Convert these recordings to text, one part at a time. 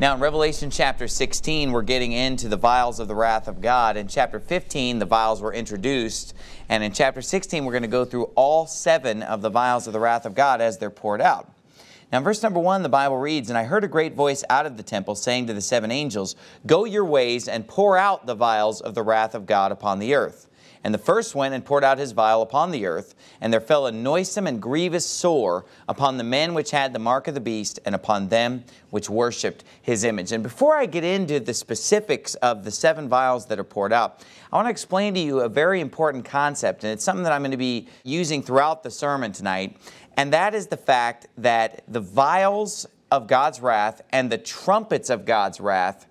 Now, in Revelation chapter 16, we're getting into the vials of the wrath of God. In chapter 15, the vials were introduced. And in chapter 16, we're going to go through all seven of the vials of the wrath of God as they're poured out. Now, verse number one, the Bible reads, And I heard a great voice out of the temple saying to the seven angels, Go your ways and pour out the vials of the wrath of God upon the earth. And the first went and poured out his vial upon the earth, and there fell a noisome and grievous sore upon the men which had the mark of the beast, and upon them which worshipped his image. And before I get into the specifics of the seven vials that are poured out, I want to explain to you a very important concept, and it's something that I'm going to be using throughout the sermon tonight, and that is the fact that the vials of God's wrath and the trumpets of God's wrath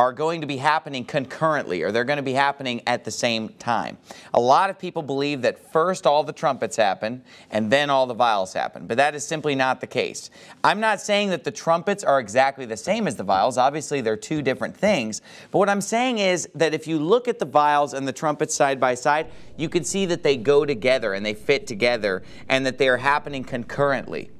are going to be happening concurrently or they're going to be happening at the same time. A lot of people believe that first all the trumpets happen and then all the vials happen, but that is simply not the case. I'm not saying that the trumpets are exactly the same as the vials. Obviously, they're two different things. But what I'm saying is that if you look at the vials and the trumpets side by side, you can see that they go together and they fit together and that they are happening concurrently.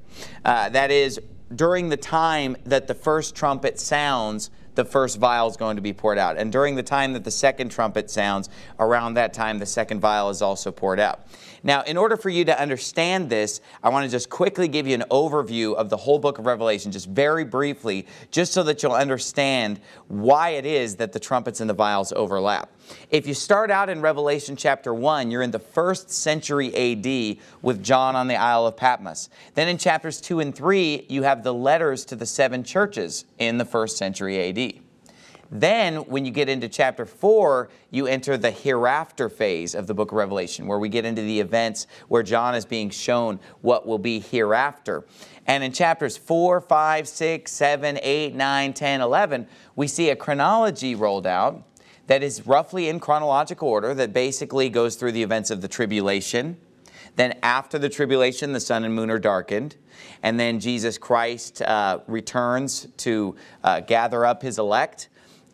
Uh, that is, during the time that the first trumpet sounds, the first vial is going to be poured out. And during the time that the second trumpet sounds, around that time, the second vial is also poured out. Now, in order for you to understand this, I want to just quickly give you an overview of the whole book of Revelation, just very briefly, just so that you'll understand why it is that the trumpets and the vials overlap. If you start out in Revelation chapter 1, you're in the first century AD with John on the Isle of Patmos. Then in chapters 2 and 3, you have the letters to the seven churches in the first century AD. Then, when you get into chapter 4, you enter the hereafter phase of the book of Revelation, where we get into the events where John is being shown what will be hereafter. And in chapters 4, 5, 6, 7, 8, 9, 10, 11, we see a chronology rolled out that is roughly in chronological order that basically goes through the events of the tribulation. Then, after the tribulation, the sun and moon are darkened. And then Jesus Christ uh, returns to uh, gather up his elect.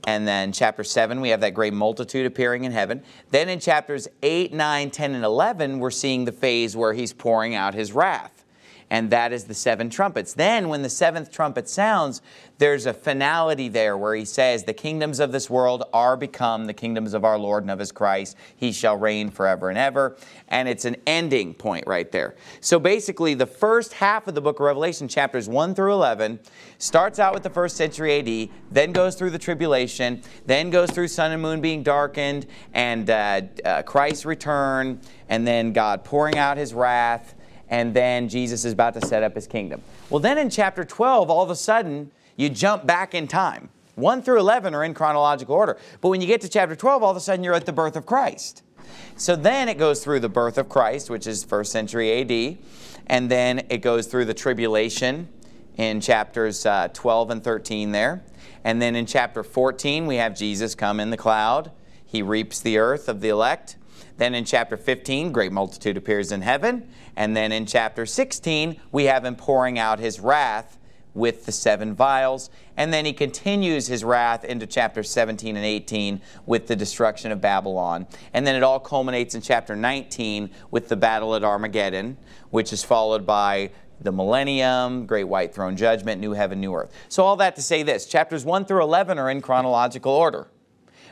And then chapter 7, we have that great multitude appearing in heaven. Then in chapters 8, 9, 10, and 11, we're seeing the phase where he's pouring out his wrath and that is the seven trumpets. Then, when the seventh trumpet sounds, there's a finality there where he says, The kingdoms of this world are become the kingdoms of our Lord and of his Christ. He shall reign forever and ever. And it's an ending point right there. So basically, the first half of the book of Revelation, chapters 1 through 11, starts out with the first century AD, then goes through the tribulation, then goes through sun and moon being darkened, and uh, uh, Christ's return, and then God pouring out his wrath and then Jesus is about to set up his kingdom. Well, then in chapter 12, all of a sudden, you jump back in time. 1 through 11 are in chronological order. But when you get to chapter 12, all of a sudden you're at the birth of Christ. So then it goes through the birth of Christ, which is first century AD, and then it goes through the tribulation in chapters uh, 12 and 13 there. And then in chapter 14, we have Jesus come in the cloud. He reaps the earth of the elect. Then in chapter 15, great multitude appears in heaven. And then in chapter 16, we have him pouring out his wrath with the seven vials. And then he continues his wrath into chapter 17 and 18 with the destruction of Babylon. And then it all culminates in chapter 19 with the battle at Armageddon, which is followed by the millennium, great white throne judgment, new heaven, new earth. So, all that to say this chapters 1 through 11 are in chronological order.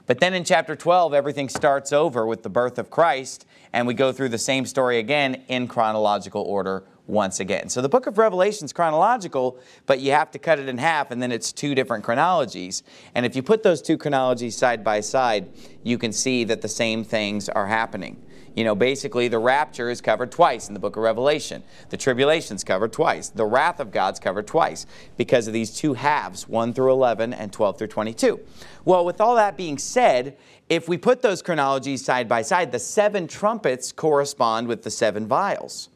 But then in chapter 12, everything starts over with the birth of Christ, and we go through the same story again in chronological order once again. So the book of Revelation is chronological, but you have to cut it in half, and then it's two different chronologies. And if you put those two chronologies side by side, you can see that the same things are happening. You know, basically, the rapture is covered twice in the book of Revelation. The tribulation is covered twice. The wrath of God's covered twice because of these two halves, 1 through 11 and 12 through 22. Well, with all that being said, if we put those chronologies side by side, the seven trumpets correspond with the seven vials.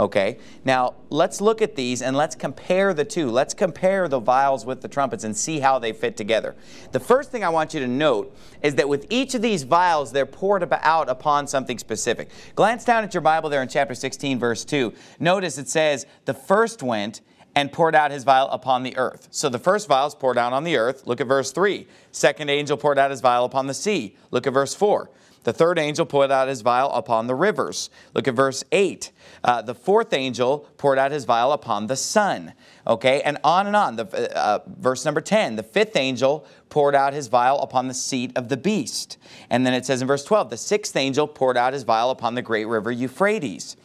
Okay, now let's look at these and let's compare the two. Let's compare the vials with the trumpets and see how they fit together. The first thing I want you to note is that with each of these vials, they're poured out upon something specific. Glance down at your Bible there in chapter 16, verse 2. Notice it says, The first went and poured out his vial upon the earth. So the first vial is poured out on the earth. Look at verse 3. Second angel poured out his vial upon the sea. Look at verse 4. The third angel poured out his vial upon the rivers. Look at verse 8. Uh, the fourth angel poured out his vial upon the sun. Okay, and on and on. The, uh, verse number 10. The fifth angel poured out his vial upon the seat of the beast. And then it says in verse 12, the sixth angel poured out his vial upon the great river Euphrates.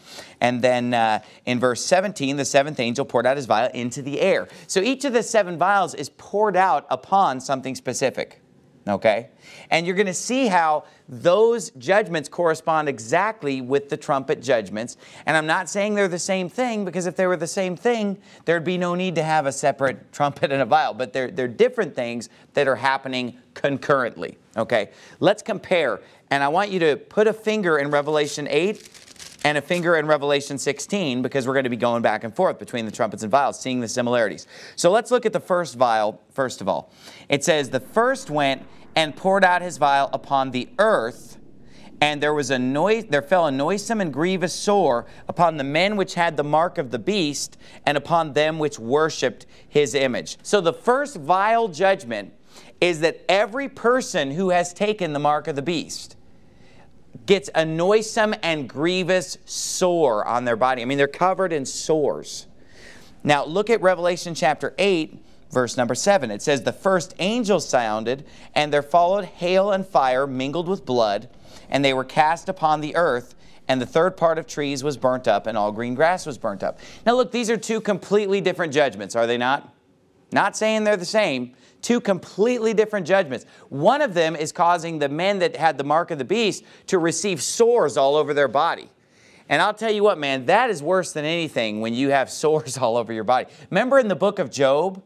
And then uh, in verse 17, the seventh angel poured out his vial into the air. So each of the seven vials is poured out upon something specific okay? And you're going to see how those judgments correspond exactly with the trumpet judgments. And I'm not saying they're the same thing because if they were the same thing, there'd be no need to have a separate trumpet and a vial. But they're, they're different things that are happening concurrently, okay? Let's compare. And I want you to put a finger in Revelation 8 and a finger in Revelation 16 because we're going to be going back and forth between the trumpets and vials, seeing the similarities. So let's look at the first vial first of all. It says, The first went and poured out his vial upon the earth, and there was a noise, there fell a noisome and grievous sore upon the men which had the mark of the beast, and upon them which worshipped his image. So the first vial judgment is that every person who has taken the mark of the beast gets a noisome and grievous sore on their body. I mean, they're covered in sores. Now, look at Revelation chapter 8, verse number 7. It says, The first angel sounded, and there followed hail and fire mingled with blood, and they were cast upon the earth, and the third part of trees was burnt up, and all green grass was burnt up. Now, look, these are two completely different judgments, are they not? Not saying they're the same, two completely different judgments. One of them is causing the men that had the mark of the beast to receive sores all over their body. And I'll tell you what, man, that is worse than anything when you have sores all over your body. Remember in the book of Job,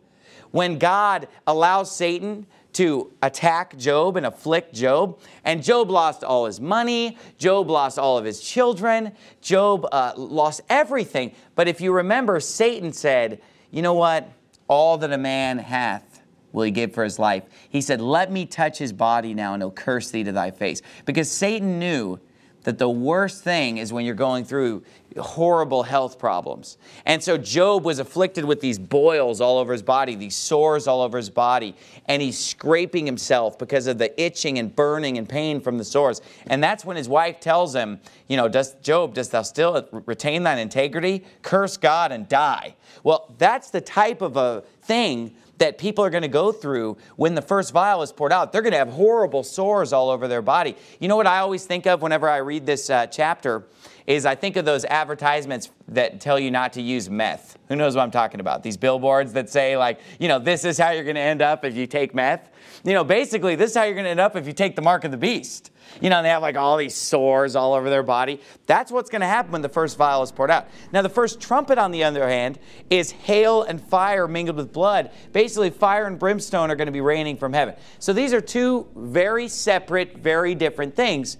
when God allows Satan to attack Job and afflict Job. And Job lost all his money. Job lost all of his children. Job uh, lost everything. But if you remember, Satan said, You know what? All that a man hath will he give for his life. He said, Let me touch his body now, and he'll curse thee to thy face. Because Satan knew that the worst thing is when you're going through horrible health problems. And so Job was afflicted with these boils all over his body, these sores all over his body, and he's scraping himself because of the itching and burning and pain from the sores. And that's when his wife tells him, you know, does Job, dost thou still retain thine integrity? Curse God and die. Well, that's the type of a thing that people are going to go through when the first vial is poured out. They're going to have horrible sores all over their body. You know what I always think of whenever I read this uh, chapter is I think of those advertisements that tell you not to use meth. Who knows what I'm talking about? These billboards that say like, you know, this is how you're going to end up if you take meth. You know, basically this is how you're going to end up if you take the mark of the beast. You know, they have like all these sores all over their body. That's what's going to happen when the first vial is poured out. Now, the first trumpet, on the other hand, is hail and fire mingled with blood. Basically, fire and brimstone are going to be raining from heaven. So these are two very separate, very different things.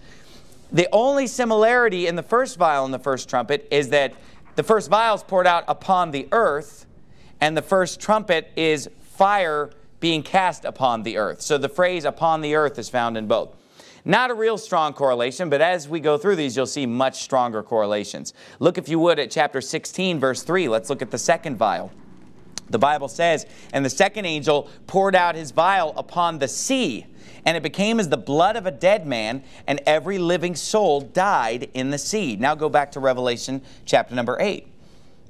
The only similarity in the first vial and the first trumpet is that the first vial is poured out upon the earth, and the first trumpet is fire being cast upon the earth. So the phrase upon the earth is found in both. Not a real strong correlation, but as we go through these, you'll see much stronger correlations. Look, if you would, at chapter 16, verse 3. Let's look at the second vial. The Bible says, And the second angel poured out his vial upon the sea, and it became as the blood of a dead man, and every living soul died in the sea. Now go back to Revelation chapter number 8.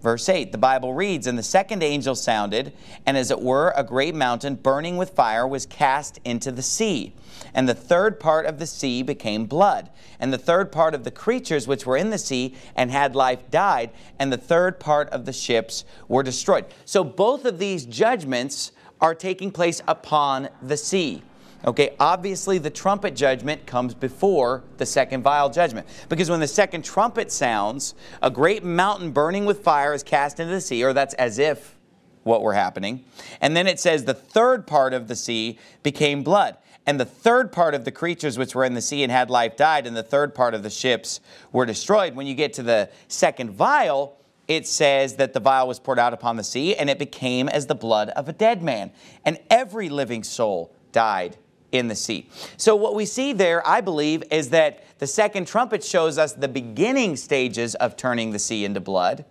Verse 8, the Bible reads, And the second angel sounded, and as it were, a great mountain burning with fire was cast into the sea. And the third part of the sea became blood. And the third part of the creatures which were in the sea and had life died. And the third part of the ships were destroyed. So both of these judgments are taking place upon the sea. Okay, obviously the trumpet judgment comes before the second vial judgment. Because when the second trumpet sounds, a great mountain burning with fire is cast into the sea, or that's as if what were happening. And then it says the third part of the sea became blood. And the third part of the creatures which were in the sea and had life died, and the third part of the ships were destroyed. When you get to the second vial, it says that the vial was poured out upon the sea, and it became as the blood of a dead man. And every living soul died in the sea. So what we see there, I believe, is that the second trumpet shows us the beginning stages of turning the sea into blood.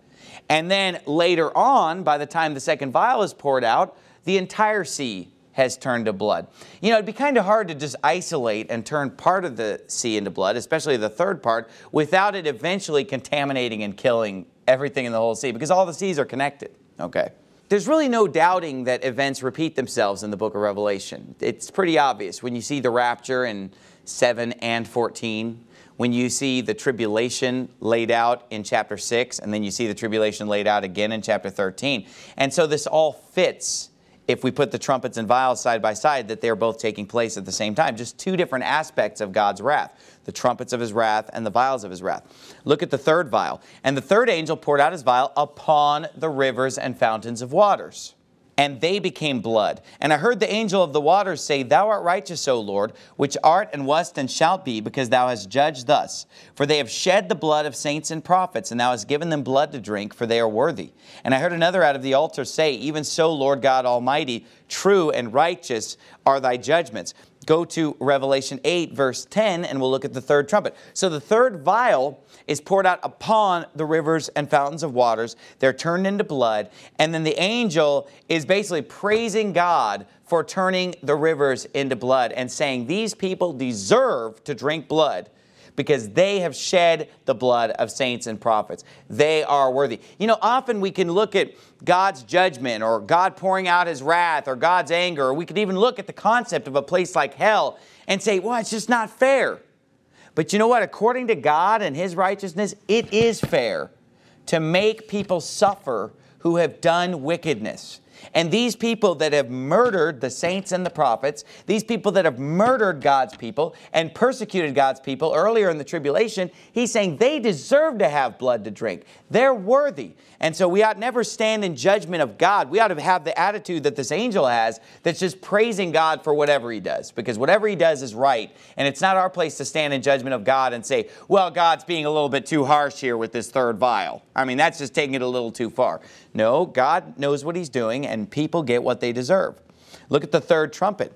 And then later on, by the time the second vial is poured out, the entire sea has turned to blood. You know, it'd be kind of hard to just isolate and turn part of the sea into blood, especially the third part, without it eventually contaminating and killing everything in the whole sea, because all the seas are connected. Okay. There's really no doubting that events repeat themselves in the book of Revelation. It's pretty obvious when you see the rapture in 7 and 14, when you see the tribulation laid out in chapter 6, and then you see the tribulation laid out again in chapter 13. And so this all fits if we put the trumpets and vials side by side, that they're both taking place at the same time. Just two different aspects of God's wrath the trumpets of his wrath and the vials of his wrath. Look at the third vial. And the third angel poured out his vial upon the rivers and fountains of waters and they became blood. And I heard the angel of the waters say, Thou art righteous, O Lord, which art and wast and shalt be, because thou hast judged thus. For they have shed the blood of saints and prophets, and thou hast given them blood to drink, for they are worthy. And I heard another out of the altar say, Even so, Lord God Almighty, true and righteous are thy judgments. Go to Revelation 8, verse 10, and we'll look at the third trumpet. So the third vial is poured out upon the rivers and fountains of waters. They're turned into blood. And then the angel is basically praising God for turning the rivers into blood and saying, These people deserve to drink blood because they have shed the blood of saints and prophets. They are worthy. You know, often we can look at God's judgment or God pouring out his wrath or God's anger, or we could even look at the concept of a place like hell and say, well, it's just not fair. But you know what? According to God and His righteousness, it is fair to make people suffer who have done wickedness. And these people that have murdered the saints and the prophets, these people that have murdered God's people and persecuted God's people earlier in the tribulation, he's saying they deserve to have blood to drink. They're worthy. And so we ought never stand in judgment of God. We ought to have the attitude that this angel has that's just praising God for whatever he does, because whatever he does is right. And it's not our place to stand in judgment of God and say, well, God's being a little bit too harsh here with this third vial. I mean, that's just taking it a little too far. No, God knows what he's doing, and people get what they deserve. Look at the third trumpet.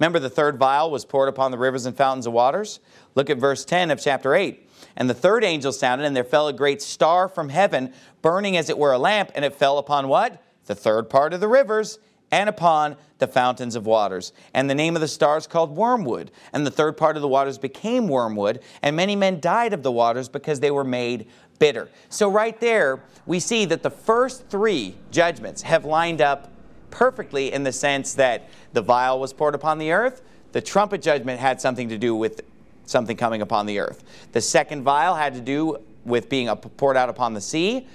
Remember, the third vial was poured upon the rivers and fountains of waters? Look at verse 10 of chapter 8. And the third angel sounded, and there fell a great star from heaven, burning as it were a lamp, and it fell upon what? The third part of the rivers, and upon the fountains of waters. And the name of the star is called wormwood. And the third part of the waters became wormwood, and many men died of the waters because they were made So, right there, we see that the first three judgments have lined up perfectly in the sense that the vial was poured upon the earth, the trumpet judgment had something to do with something coming upon the earth. The second vial had to do with being poured out upon the sea.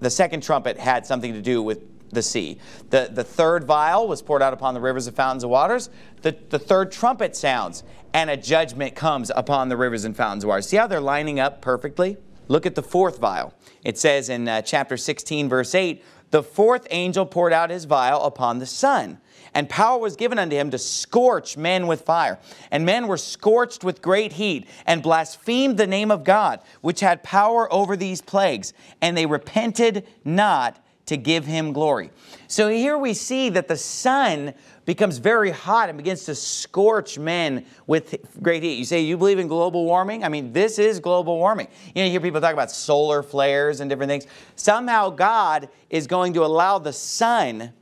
The second trumpet had something to do with the sea. The, the third vial was poured out upon the rivers and fountains of waters. The, the third trumpet sounds, and a judgment comes upon the rivers and fountains of waters. See how they're lining up perfectly? Look at the fourth vial. It says in uh, chapter 16, verse 8, the fourth angel poured out his vial upon the sun and power was given unto him to scorch men with fire. And men were scorched with great heat, and blasphemed the name of God, which had power over these plagues. And they repented not to give him glory. So here we see that the sun becomes very hot and begins to scorch men with great heat. You say, you believe in global warming? I mean, this is global warming. You know, you hear people talk about solar flares and different things. Somehow God is going to allow the sun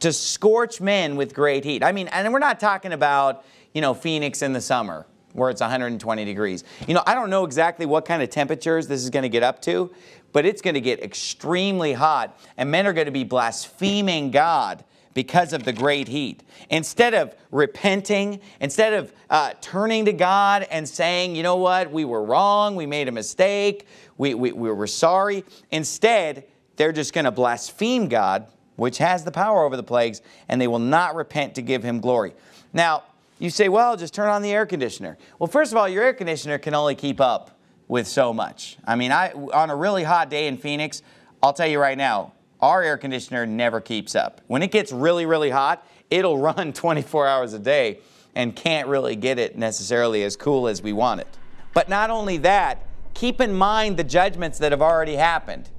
to scorch men with great heat. I mean, and we're not talking about, you know, Phoenix in the summer where it's 120 degrees. You know, I don't know exactly what kind of temperatures this is going to get up to, but it's going to get extremely hot, and men are going to be blaspheming God because of the great heat. Instead of repenting, instead of uh, turning to God and saying, you know what, we were wrong, we made a mistake, we, we, we were sorry, instead, they're just going to blaspheme God which has the power over the plagues, and they will not repent to give him glory. Now, you say, well, just turn on the air conditioner. Well, first of all, your air conditioner can only keep up with so much. I mean, I, on a really hot day in Phoenix, I'll tell you right now, our air conditioner never keeps up. When it gets really, really hot, it'll run 24 hours a day and can't really get it necessarily as cool as we want it. But not only that, keep in mind the judgments that have already happened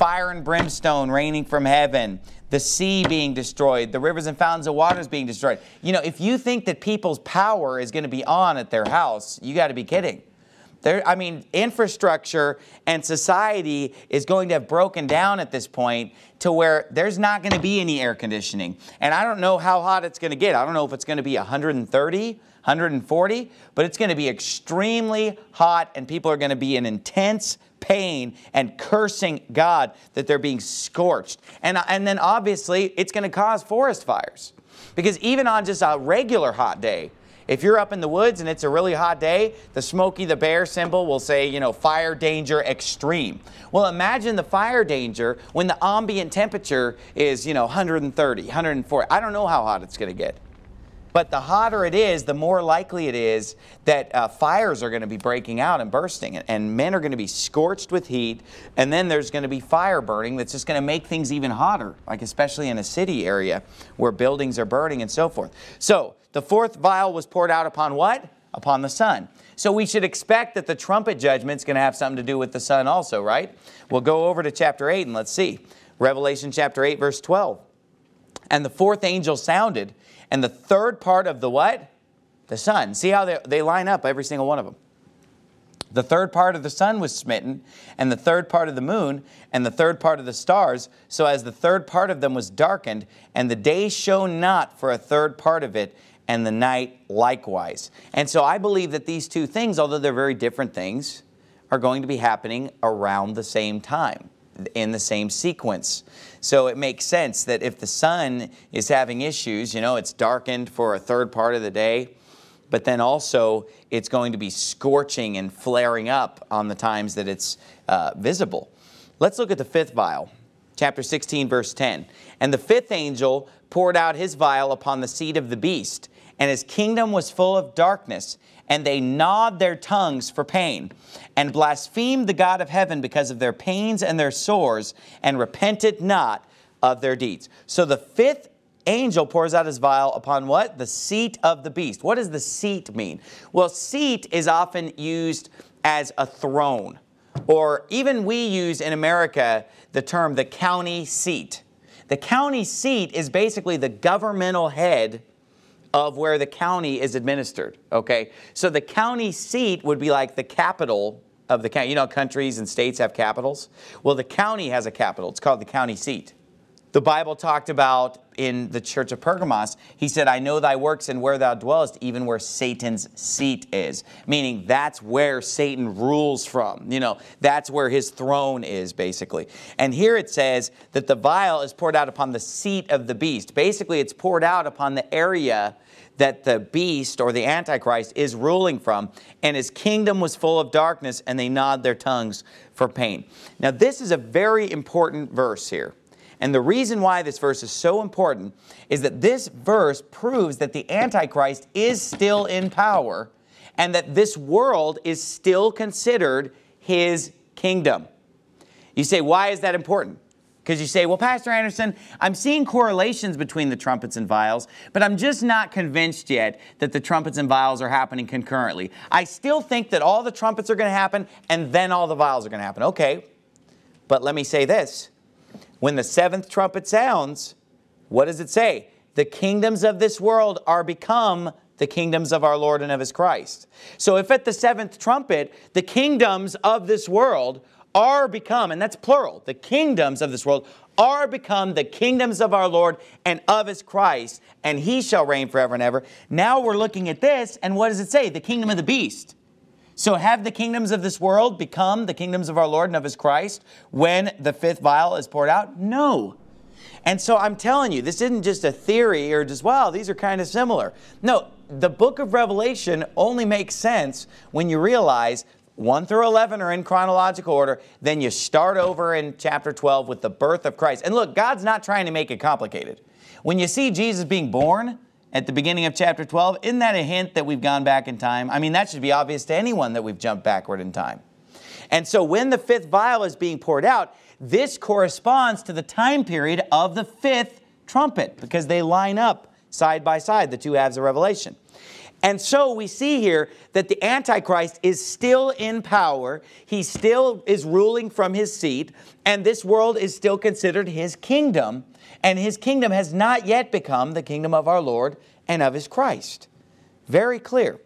fire and brimstone raining from heaven, the sea being destroyed, the rivers and fountains of waters being destroyed. You know, if you think that people's power is going to be on at their house, you got to be kidding. There, I mean, infrastructure and society is going to have broken down at this point to where there's not going to be any air conditioning. And I don't know how hot it's going to get. I don't know if it's going to be 130, 140, but it's going to be extremely hot and people are going to be in intense pain and cursing God that they're being scorched. And, and then obviously it's going to cause forest fires. Because even on just a regular hot day, if you're up in the woods and it's a really hot day, the Smokey the Bear symbol will say, you know, fire danger extreme. Well, imagine the fire danger when the ambient temperature is, you know, 130, 140. I don't know how hot it's going to get. But the hotter it is, the more likely it is that uh, fires are going to be breaking out and bursting, and, and men are going to be scorched with heat, and then there's going to be fire burning that's just going to make things even hotter, like especially in a city area where buildings are burning and so forth. So the fourth vial was poured out upon what? Upon the sun. So we should expect that the trumpet judgment is going to have something to do with the sun also, right? We'll go over to chapter 8 and let's see. Revelation chapter 8, verse 12. And the fourth angel sounded, and the third part of the what? The sun. See how they, they line up, every single one of them. The third part of the sun was smitten, and the third part of the moon, and the third part of the stars, so as the third part of them was darkened, and the day shone not for a third part of it, and the night likewise. And so I believe that these two things, although they're very different things, are going to be happening around the same time, in the same sequence. So it makes sense that if the sun is having issues, you know, it's darkened for a third part of the day, but then also it's going to be scorching and flaring up on the times that it's uh, visible. Let's look at the fifth vial, chapter 16, verse 10. And the fifth angel poured out his vial upon the seat of the beast, and his kingdom was full of darkness, and they gnawed their tongues for pain, and blasphemed the God of heaven because of their pains and their sores, and repented not of their deeds. So the fifth angel pours out his vial upon what? The seat of the beast. What does the seat mean? Well, seat is often used as a throne, or even we use in America the term the county seat. The county seat is basically the governmental head of where the county is administered, okay? So the county seat would be like the capital of the county. You know, countries and states have capitals? Well, the county has a capital. It's called the county seat. The Bible talked about in the church of Pergamos, he said, I know thy works and where thou dwellest, even where Satan's seat is. Meaning that's where Satan rules from. You know, that's where his throne is, basically. And here it says that the vial is poured out upon the seat of the beast. Basically, it's poured out upon the area that the beast or the Antichrist is ruling from, and his kingdom was full of darkness, and they gnawed their tongues for pain. Now, this is a very important verse here. And the reason why this verse is so important is that this verse proves that the Antichrist is still in power and that this world is still considered his kingdom. You say, why is that important? Because you say, well, Pastor Anderson, I'm seeing correlations between the trumpets and vials, but I'm just not convinced yet that the trumpets and vials are happening concurrently. I still think that all the trumpets are going to happen and then all the vials are going to happen. Okay, but let me say this when the seventh trumpet sounds, what does it say? The kingdoms of this world are become the kingdoms of our Lord and of his Christ. So if at the seventh trumpet, the kingdoms of this world are become, and that's plural, the kingdoms of this world are become the kingdoms of our Lord and of his Christ, and he shall reign forever and ever. Now we're looking at this, and what does it say? The kingdom of the beast. So have the kingdoms of this world become the kingdoms of our Lord and of his Christ when the fifth vial is poured out? No. And so I'm telling you, this isn't just a theory or just, wow, these are kind of similar. No, the book of Revelation only makes sense when you realize 1 through 11 are in chronological order. Then you start over in chapter 12 with the birth of Christ. And look, God's not trying to make it complicated. When you see Jesus being born, at the beginning of chapter 12. Isn't that a hint that we've gone back in time? I mean, that should be obvious to anyone that we've jumped backward in time. And so when the fifth vial is being poured out, this corresponds to the time period of the fifth trumpet because they line up side by side, the two halves of Revelation. And so we see here that the Antichrist is still in power. He still is ruling from his seat, and this world is still considered his kingdom and his kingdom has not yet become the kingdom of our Lord and of his Christ. Very clear.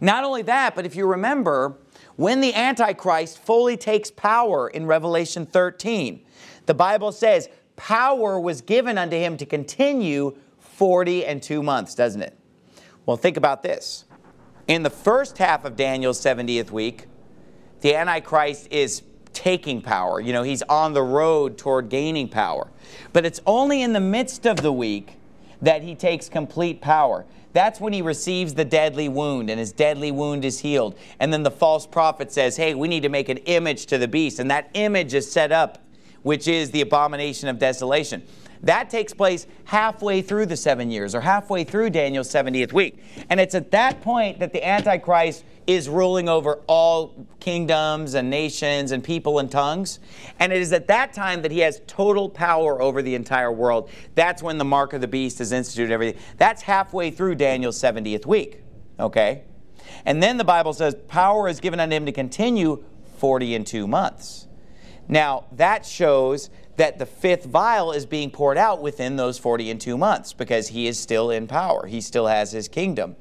Not only that, but if you remember, when the Antichrist fully takes power in Revelation 13. The Bible says power was given unto him to continue 40 and two months, doesn't it? Well, think about this. In the first half of Daniel's 70th week, the Antichrist is taking power. You know, he's on the road toward gaining power. But it's only in the midst of the week that he takes complete power. That's when he receives the deadly wound and his deadly wound is healed. And then the false prophet says, hey, we need to make an image to the beast. And that image is set up, which is the abomination of desolation. That takes place halfway through the seven years or halfway through Daniel's 70th week. And it's at that point that the Antichrist is ruling over all kingdoms and nations and people and tongues. And it is at that time that he has total power over the entire world. That's when the mark of the beast is instituted, everything. That's halfway through Daniel's 70th week. Okay? And then the Bible says, power is given unto him to continue 40 and two months. Now, that shows that the fifth vial is being poured out within those 40 and two months because he is still in power. He still has his kingdom.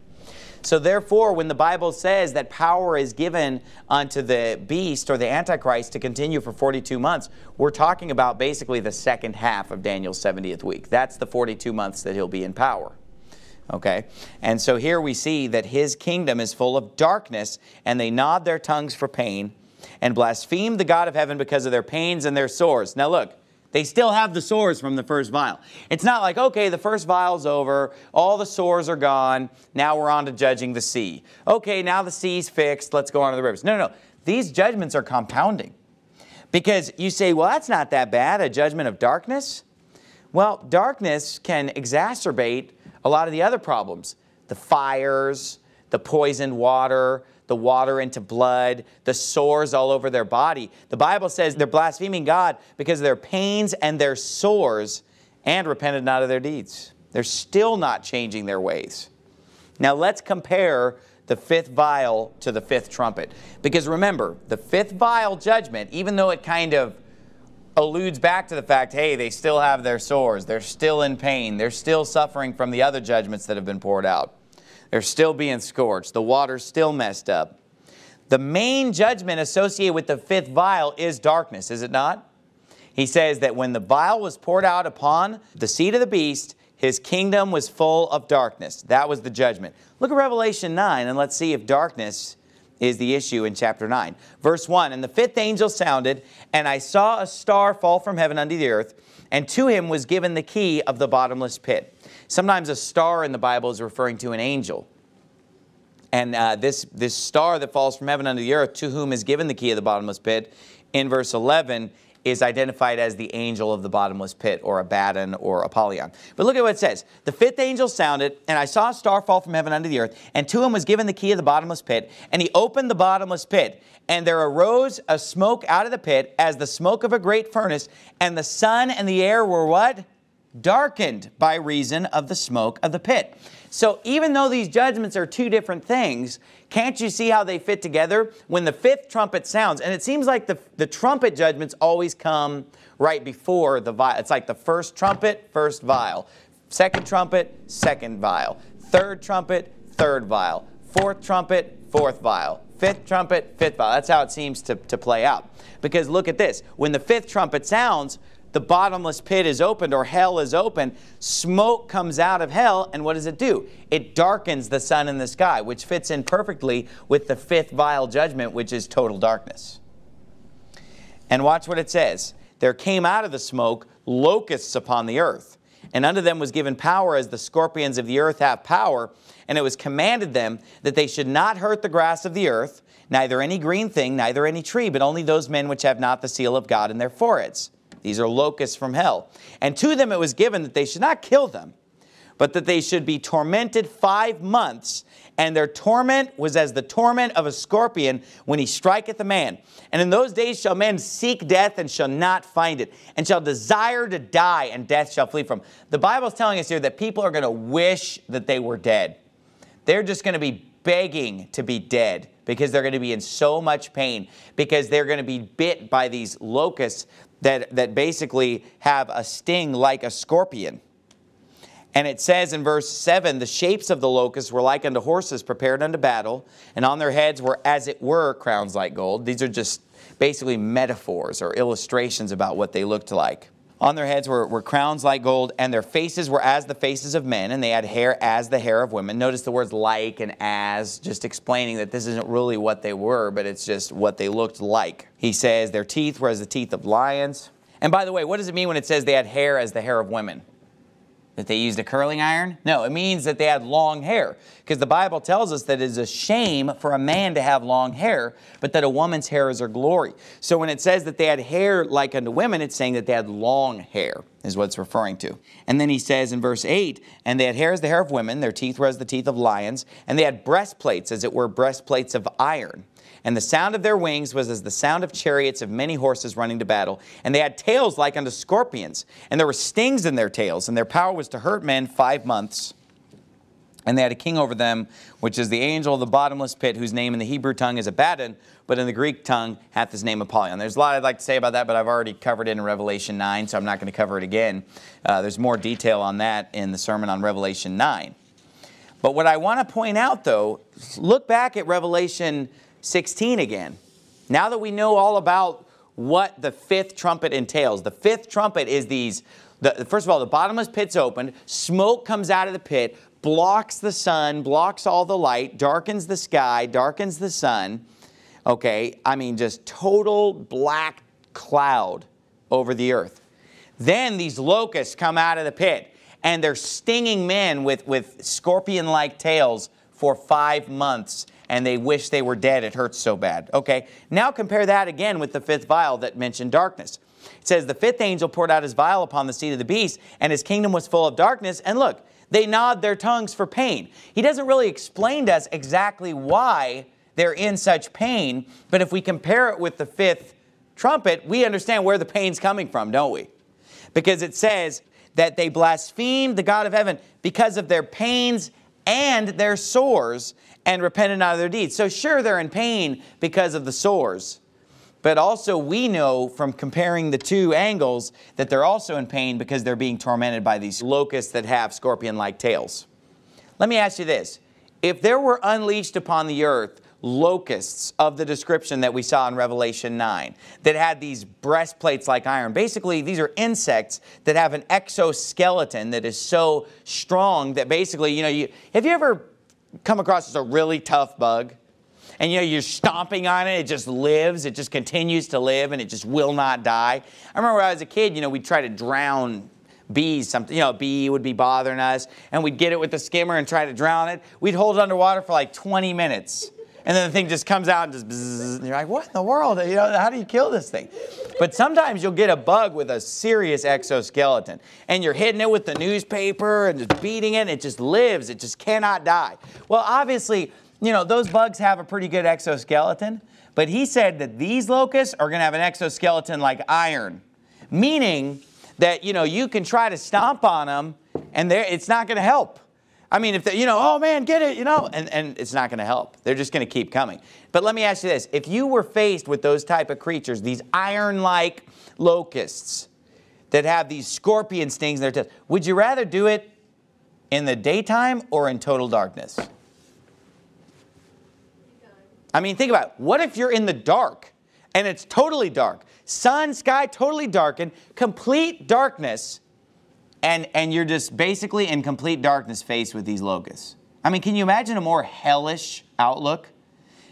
So therefore, when the Bible says that power is given unto the beast or the Antichrist to continue for 42 months, we're talking about basically the second half of Daniel's 70th week. That's the 42 months that he'll be in power. Okay? And so here we see that his kingdom is full of darkness, and they nod their tongues for pain and blaspheme the God of heaven because of their pains and their sores. Now look, they still have the sores from the first vial. It's not like, okay, the first vial's over, all the sores are gone, now we're on to judging the sea. Okay, now the sea's fixed, let's go on to the rivers. No, no, no. These judgments are compounding. Because you say, well, that's not that bad, a judgment of darkness. Well, darkness can exacerbate a lot of the other problems the fires, the poisoned water, the water into blood, the sores all over their body. The Bible says they're blaspheming God because of their pains and their sores and repented not of their deeds. They're still not changing their ways. Now let's compare the fifth vial to the fifth trumpet. Because remember, the fifth vial judgment, even though it kind of alludes back to the fact, hey, they still have their sores, they're still in pain, they're still suffering from the other judgments that have been poured out. They're still being scorched. The water's still messed up. The main judgment associated with the fifth vial is darkness, is it not? He says that when the vial was poured out upon the seed of the beast, his kingdom was full of darkness. That was the judgment. Look at Revelation 9 and let's see if darkness is the issue in chapter 9. Verse 1 And the fifth angel sounded, and I saw a star fall from heaven unto the earth, and to him was given the key of the bottomless pit. Sometimes a star in the Bible is referring to an angel. And uh, this, this star that falls from heaven unto the earth, to whom is given the key of the bottomless pit, in verse 11, is identified as the angel of the bottomless pit, or Abaddon, or Apollyon. But look at what it says. The fifth angel sounded, and I saw a star fall from heaven unto the earth, and to him was given the key of the bottomless pit, and he opened the bottomless pit. And there arose a smoke out of the pit, as the smoke of a great furnace, and the sun and the air were what? Darkened by reason of the smoke of the pit. So even though these judgments are two different things, can't you see how they fit together? When the fifth trumpet sounds, and it seems like the, the trumpet judgments always come right before the vial. It's like the first trumpet, first vial. Second trumpet, second vial. Third trumpet, third vial. Fourth trumpet, fourth vial. Fifth trumpet, fifth vial. That's how it seems to, to play out. Because look at this. When the fifth trumpet sounds, the bottomless pit is opened or hell is open, smoke comes out of hell, and what does it do? It darkens the sun and the sky, which fits in perfectly with the fifth vial judgment, which is total darkness. And watch what it says. There came out of the smoke locusts upon the earth, and unto them was given power as the scorpions of the earth have power, and it was commanded them that they should not hurt the grass of the earth, neither any green thing, neither any tree, but only those men which have not the seal of God in their foreheads. These are locusts from hell. And to them it was given that they should not kill them, but that they should be tormented five months. And their torment was as the torment of a scorpion when he striketh a man. And in those days shall men seek death and shall not find it, and shall desire to die, and death shall flee from. The Bible is telling us here that people are going to wish that they were dead. They're just going to be begging to be dead because they're going to be in so much pain because they're going to be bit by these locusts that, that basically have a sting like a scorpion. And it says in verse 7 the shapes of the locusts were like unto horses prepared unto battle, and on their heads were as it were crowns like gold. These are just basically metaphors or illustrations about what they looked like. On their heads were, were crowns like gold, and their faces were as the faces of men, and they had hair as the hair of women. Notice the words like and as, just explaining that this isn't really what they were, but it's just what they looked like. He says their teeth were as the teeth of lions. And by the way, what does it mean when it says they had hair as the hair of women? That they used a curling iron? No, it means that they had long hair. Because the Bible tells us that it is a shame for a man to have long hair, but that a woman's hair is her glory. So when it says that they had hair like unto women, it's saying that they had long hair, is what it's referring to. And then he says in verse 8, And they had hair as the hair of women, their teeth were as the teeth of lions, and they had breastplates, as it were breastplates of iron. And the sound of their wings was as the sound of chariots of many horses running to battle. And they had tails like unto scorpions, and there were stings in their tails, and their power was to hurt men five months. And they had a king over them, which is the angel of the bottomless pit, whose name in the Hebrew tongue is Abaddon, but in the Greek tongue hath his name Apollyon. There's a lot I'd like to say about that, but I've already covered it in Revelation 9, so I'm not going to cover it again. Uh, there's more detail on that in the sermon on Revelation 9. But what I want to point out, though, look back at Revelation 16 again. Now that we know all about what the fifth trumpet entails, the fifth trumpet is these, the, first of all, the bottomless pit's opened, smoke comes out of the pit, blocks the sun, blocks all the light, darkens the sky, darkens the sun. Okay, I mean, just total black cloud over the earth. Then these locusts come out of the pit and they're stinging men with, with scorpion like tails for five months and they wish they were dead. It hurts so bad. Okay, now compare that again with the fifth vial that mentioned darkness. It says, The fifth angel poured out his vial upon the seat of the beast, and his kingdom was full of darkness. And look, they gnawed their tongues for pain. He doesn't really explain to us exactly why they're in such pain, but if we compare it with the fifth trumpet, we understand where the pain's coming from, don't we? Because it says that they blasphemed the God of heaven because of their pains and their sores and repented not of their deeds. So, sure, they're in pain because of the sores. But also, we know from comparing the two angles that they're also in pain because they're being tormented by these locusts that have scorpion like tails. Let me ask you this if there were unleashed upon the earth locusts of the description that we saw in Revelation 9 that had these breastplates like iron. Basically, these are insects that have an exoskeleton that is so strong that basically, you know, you, have you ever come across as a really tough bug. And you know, you're stomping on it, it just lives, it just continues to live, and it just will not die. I remember when I was a kid, you know, we'd try to drown bees, something, you know, a bee would be bothering us, and we'd get it with the skimmer and try to drown it. We'd hold it underwater for like 20 minutes. And then the thing just comes out and just bzzz, and you're like, what in the world? You know, how do you kill this thing? But sometimes you'll get a bug with a serious exoskeleton and you're hitting it with the newspaper and just beating it and it just lives. It just cannot die. Well, obviously, you know, those bugs have a pretty good exoskeleton, but he said that these locusts are going to have an exoskeleton like iron, meaning that, you know, you can try to stomp on them and it's not going to help. I mean, if they, you know, oh man, get it, you know, and, and it's not going to help. They're just going to keep coming. But let me ask you this. If you were faced with those type of creatures, these iron-like locusts that have these scorpion stings in their tails, would you rather do it in the daytime or in total darkness? I mean, think about it. What if you're in the dark and it's totally dark? Sun, sky, totally darkened, complete darkness and, and you're just basically in complete darkness faced with these locusts. I mean, can you imagine a more hellish outlook?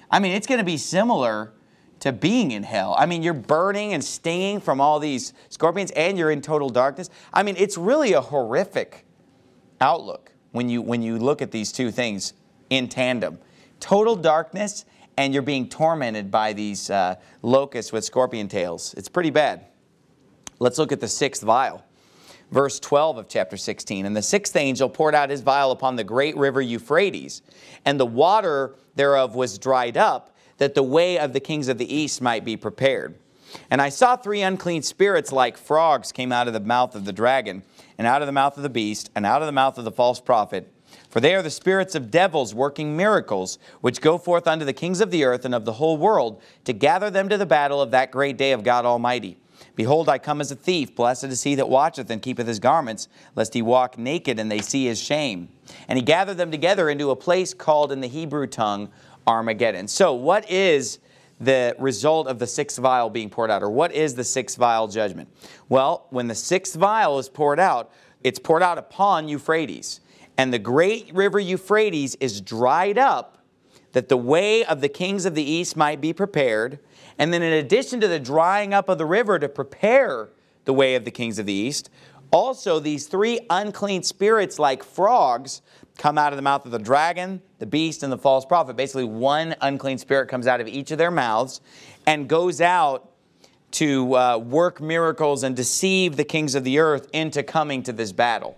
I mean, it's going to be similar to being in hell. I mean, you're burning and stinging from all these scorpions and you're in total darkness. I mean, it's really a horrific outlook when you when you look at these two things in tandem. Total darkness and you're being tormented by these uh, locusts with scorpion tails. It's pretty bad. Let's look at the sixth vial verse 12 of chapter 16. And the sixth angel poured out his vial upon the great river Euphrates, and the water thereof was dried up, that the way of the kings of the east might be prepared. And I saw three unclean spirits like frogs came out of the mouth of the dragon, and out of the mouth of the beast, and out of the mouth of the false prophet. For they are the spirits of devils working miracles, which go forth unto the kings of the earth and of the whole world, to gather them to the battle of that great day of God Almighty. Behold, I come as a thief. Blessed is he that watcheth and keepeth his garments, lest he walk naked and they see his shame. And he gathered them together into a place called in the Hebrew tongue Armageddon. So, what is the result of the sixth vial being poured out, or what is the sixth vial judgment? Well, when the sixth vial is poured out, it's poured out upon Euphrates. And the great river Euphrates is dried up that the way of the kings of the east might be prepared. And then, in addition to the drying up of the river to prepare the way of the kings of the east, also these three unclean spirits, like frogs, come out of the mouth of the dragon, the beast, and the false prophet. Basically, one unclean spirit comes out of each of their mouths and goes out to uh, work miracles and deceive the kings of the earth into coming to this battle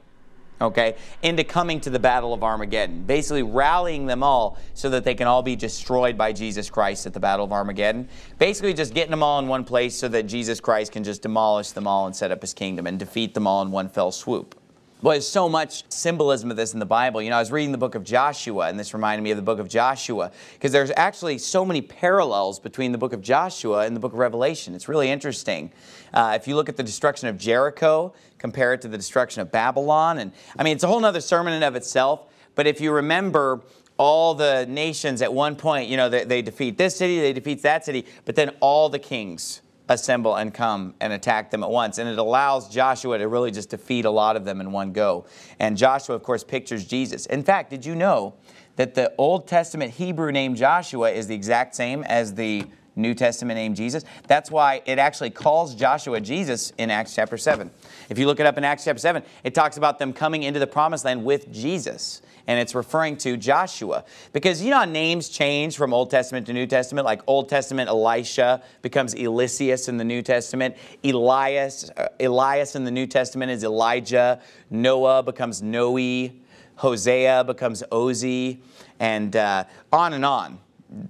okay, into coming to the Battle of Armageddon, basically rallying them all so that they can all be destroyed by Jesus Christ at the Battle of Armageddon. Basically, just getting them all in one place so that Jesus Christ can just demolish them all and set up his kingdom and defeat them all in one fell swoop. Well, there's so much symbolism of this in the Bible. You know, I was reading the book of Joshua, and this reminded me of the book of Joshua, because there's actually so many parallels between the book of Joshua and the book of Revelation. It's really interesting. Uh, if you look at the destruction of Jericho, compare it to the destruction of Babylon, and I mean, it's a whole other sermon in of itself, but if you remember, all the nations at one point, you know, they, they defeat this city, they defeat that city, but then all the kings assemble and come and attack them at once. And it allows Joshua to really just defeat a lot of them in one go. And Joshua, of course, pictures Jesus. In fact, did you know that the Old Testament Hebrew name Joshua is the exact same as the New Testament name Jesus? That's why it actually calls Joshua Jesus in Acts chapter 7. If you look it up in Acts chapter 7, it talks about them coming into the promised land with Jesus and it's referring to Joshua. Because you know names change from Old Testament to New Testament? Like Old Testament Elisha becomes Eliseus in the New Testament. Elias, uh, Elias in the New Testament is Elijah. Noah becomes Noe. Hosea becomes Osee. And uh, on and on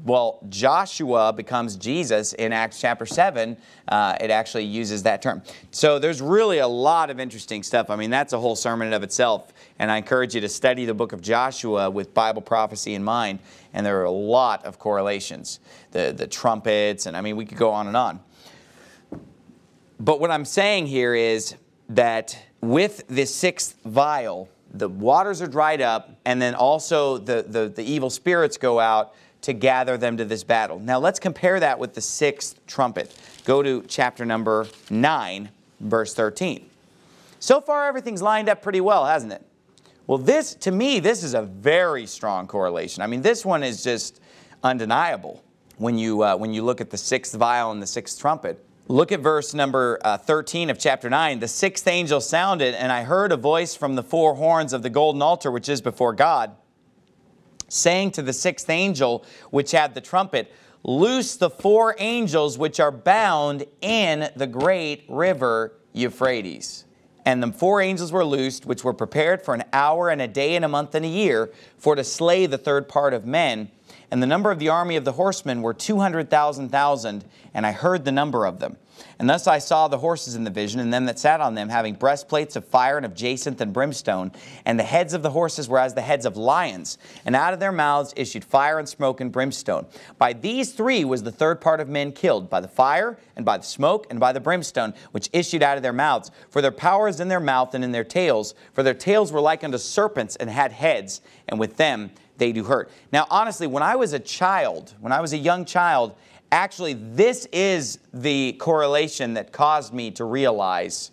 well, Joshua becomes Jesus in Acts chapter 7. Uh, it actually uses that term. So there's really a lot of interesting stuff. I mean, that's a whole sermon of itself. And I encourage you to study the book of Joshua with Bible prophecy in mind. And there are a lot of correlations. The, the trumpets, and I mean, we could go on and on. But what I'm saying here is that with this sixth vial, the waters are dried up, and then also the, the, the evil spirits go out to gather them to this battle. Now let's compare that with the sixth trumpet. Go to chapter number 9, verse 13. So far, everything's lined up pretty well, hasn't it? Well, this, to me, this is a very strong correlation. I mean, this one is just undeniable when you, uh, when you look at the sixth vial and the sixth trumpet. Look at verse number uh, 13 of chapter 9. The sixth angel sounded, and I heard a voice from the four horns of the golden altar which is before God saying to the sixth angel which had the trumpet, Loose the four angels which are bound in the great river Euphrates. And the four angels were loosed, which were prepared for an hour and a day and a month and a year, for to slay the third part of men. And the number of the army of the horsemen were two hundred thousand thousand, and I heard the number of them. And thus I saw the horses in the vision, and them that sat on them, having breastplates of fire and of jacinth and brimstone. And the heads of the horses were as the heads of lions, and out of their mouths issued fire and smoke and brimstone. By these three was the third part of men killed, by the fire, and by the smoke, and by the brimstone, which issued out of their mouths. For their power is in their mouth and in their tails. For their tails were like unto serpents, and had heads, and with them they do hurt. Now, honestly, when I was a child, when I was a young child, Actually, this is the correlation that caused me to realize,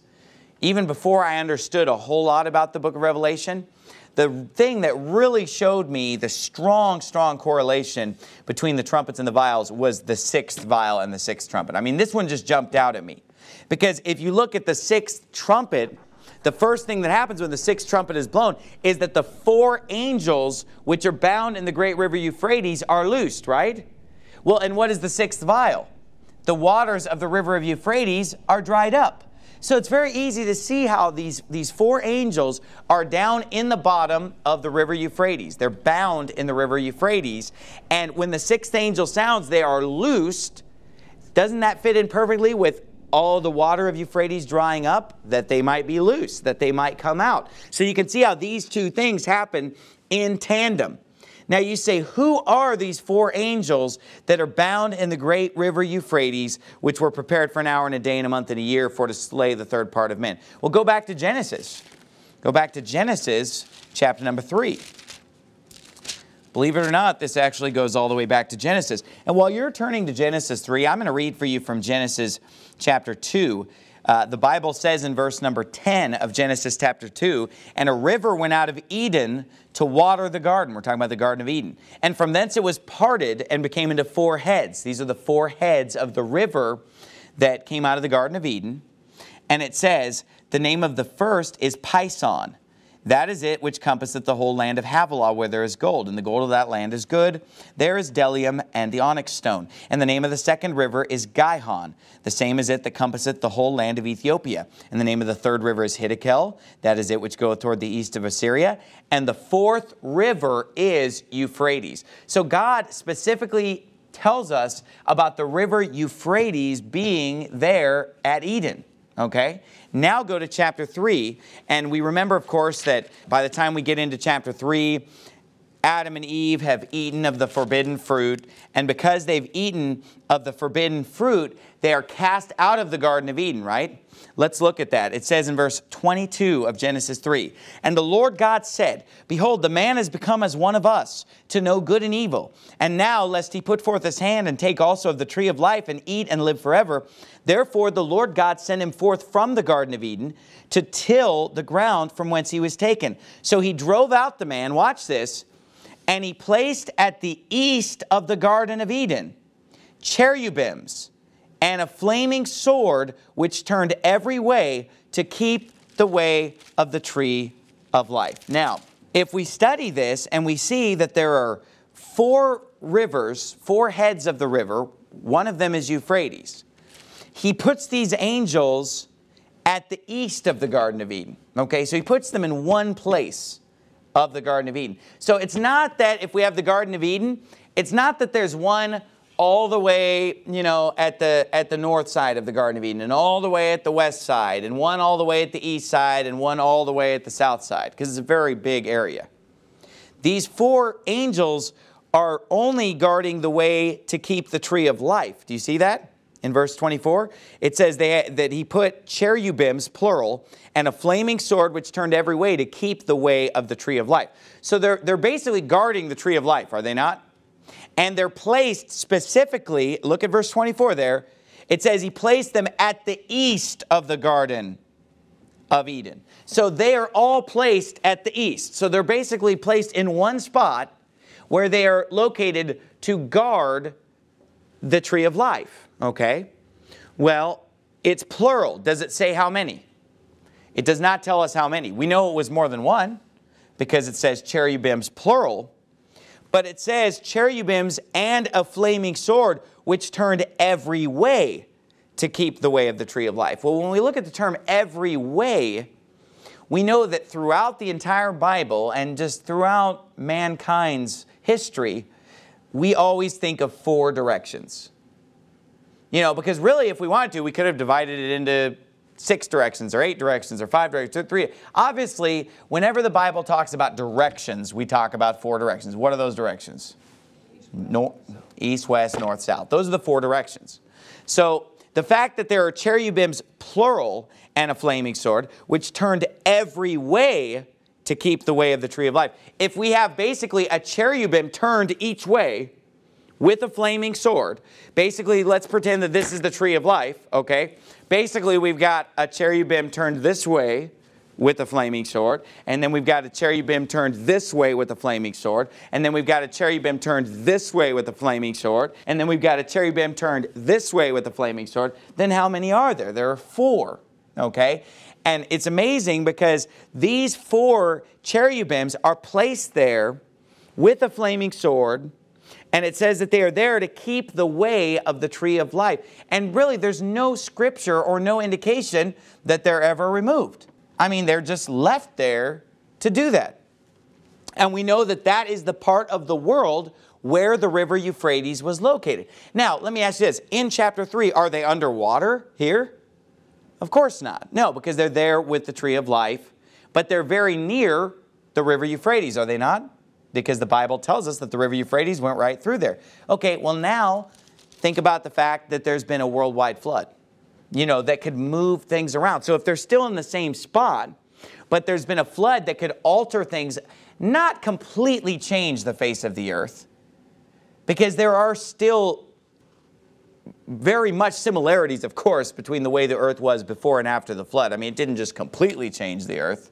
even before I understood a whole lot about the book of Revelation, the thing that really showed me the strong, strong correlation between the trumpets and the vials was the sixth vial and the sixth trumpet. I mean, this one just jumped out at me. Because if you look at the sixth trumpet, the first thing that happens when the sixth trumpet is blown is that the four angels which are bound in the great river Euphrates are loosed, right? Well, and what is the sixth vial? The waters of the river of Euphrates are dried up. So it's very easy to see how these, these four angels are down in the bottom of the river Euphrates. They're bound in the river Euphrates. And when the sixth angel sounds, they are loosed. Doesn't that fit in perfectly with all the water of Euphrates drying up? That they might be loose, that they might come out. So you can see how these two things happen in tandem. Now you say, Who are these four angels that are bound in the great river Euphrates, which were prepared for an hour and a day and a month and a year for to slay the third part of men? Well, go back to Genesis. Go back to Genesis chapter number 3. Believe it or not, this actually goes all the way back to Genesis. And while you're turning to Genesis 3, I'm going to read for you from Genesis chapter 2. Uh, the Bible says in verse number 10 of Genesis chapter 2, and a river went out of Eden to water the garden. We're talking about the Garden of Eden. And from thence it was parted and became into four heads. These are the four heads of the river that came out of the Garden of Eden. And it says, the name of the first is Pison. That is it which compasseth the whole land of Havilah, where there is gold, and the gold of that land is good. There is bdellium and the onyx stone. And the name of the second river is Gihon. The same is it that compasseth the whole land of Ethiopia. And the name of the third river is Hiddekel. That is it which goeth toward the east of Assyria. And the fourth river is Euphrates. So God specifically tells us about the river Euphrates being there at Eden. Okay? Now go to chapter 3, and we remember, of course, that by the time we get into chapter 3, Adam and Eve have eaten of the forbidden fruit, and because they've eaten of the forbidden fruit, they are cast out of the Garden of Eden, right? Let's look at that. It says in verse 22 of Genesis 3 And the Lord God said, Behold, the man has become as one of us, to know good and evil. And now, lest he put forth his hand and take also of the tree of life and eat and live forever, therefore the Lord God sent him forth from the Garden of Eden to till the ground from whence he was taken. So he drove out the man, watch this, and he placed at the east of the Garden of Eden cherubims and a flaming sword which turned every way to keep the way of the tree of life. Now, if we study this and we see that there are four rivers, four heads of the river, one of them is Euphrates. He puts these angels at the east of the Garden of Eden. Okay, so he puts them in one place of the Garden of Eden. So it's not that if we have the Garden of Eden, it's not that there's one all the way, you know, at the at the north side of the Garden of Eden, and all the way at the west side, and one all the way at the east side, and one all the way at the south side, because it's a very big area. These four angels are only guarding the way to keep the tree of life. Do you see that? In verse 24, it says they, that he put cherubims, plural, and a flaming sword which turned every way to keep the way of the tree of life. So they're, they're basically guarding the tree of life, are they not? And they're placed specifically, look at verse 24 there. It says he placed them at the east of the Garden of Eden. So they are all placed at the east. So they're basically placed in one spot where they are located to guard the tree of life. Okay? Well, it's plural. Does it say how many? It does not tell us how many. We know it was more than one because it says cherubims plural but it says cherubims and a flaming sword, which turned every way to keep the way of the tree of life. Well, when we look at the term every way, we know that throughout the entire Bible and just throughout mankind's history, we always think of four directions. You know, because really, if we wanted to, we could have divided it into six directions or eight directions or five directions or three. Obviously, whenever the Bible talks about directions, we talk about four directions. What are those directions? North, east, west, north, south. Those are the four directions. So the fact that there are cherubims, plural, and a flaming sword, which turned every way to keep the way of the tree of life. If we have basically a cherubim turned each way, with a flaming sword. Basically, let's pretend that this is the tree of life, okay? Basically, we've got a cherubim turned this way with a flaming sword, and then we've got a cherubim turned this way with a flaming sword, and then we've got a cherubim turned this way with a flaming sword, and then we've got a cherubim turned this way with a flaming sword. Then how many are there? There are four, okay? And it's amazing because these four cherubims are placed there with a flaming sword and it says that they are there to keep the way of the tree of life. And really, there's no scripture or no indication that they're ever removed. I mean, they're just left there to do that. And we know that that is the part of the world where the river Euphrates was located. Now, let me ask you this. In chapter 3, are they underwater here? Of course not. No, because they're there with the tree of life, but they're very near the river Euphrates, are they not? Because the Bible tells us that the river Euphrates went right through there. Okay, well, now think about the fact that there's been a worldwide flood, you know, that could move things around. So if they're still in the same spot, but there's been a flood that could alter things, not completely change the face of the earth, because there are still very much similarities, of course, between the way the earth was before and after the flood. I mean, it didn't just completely change the earth,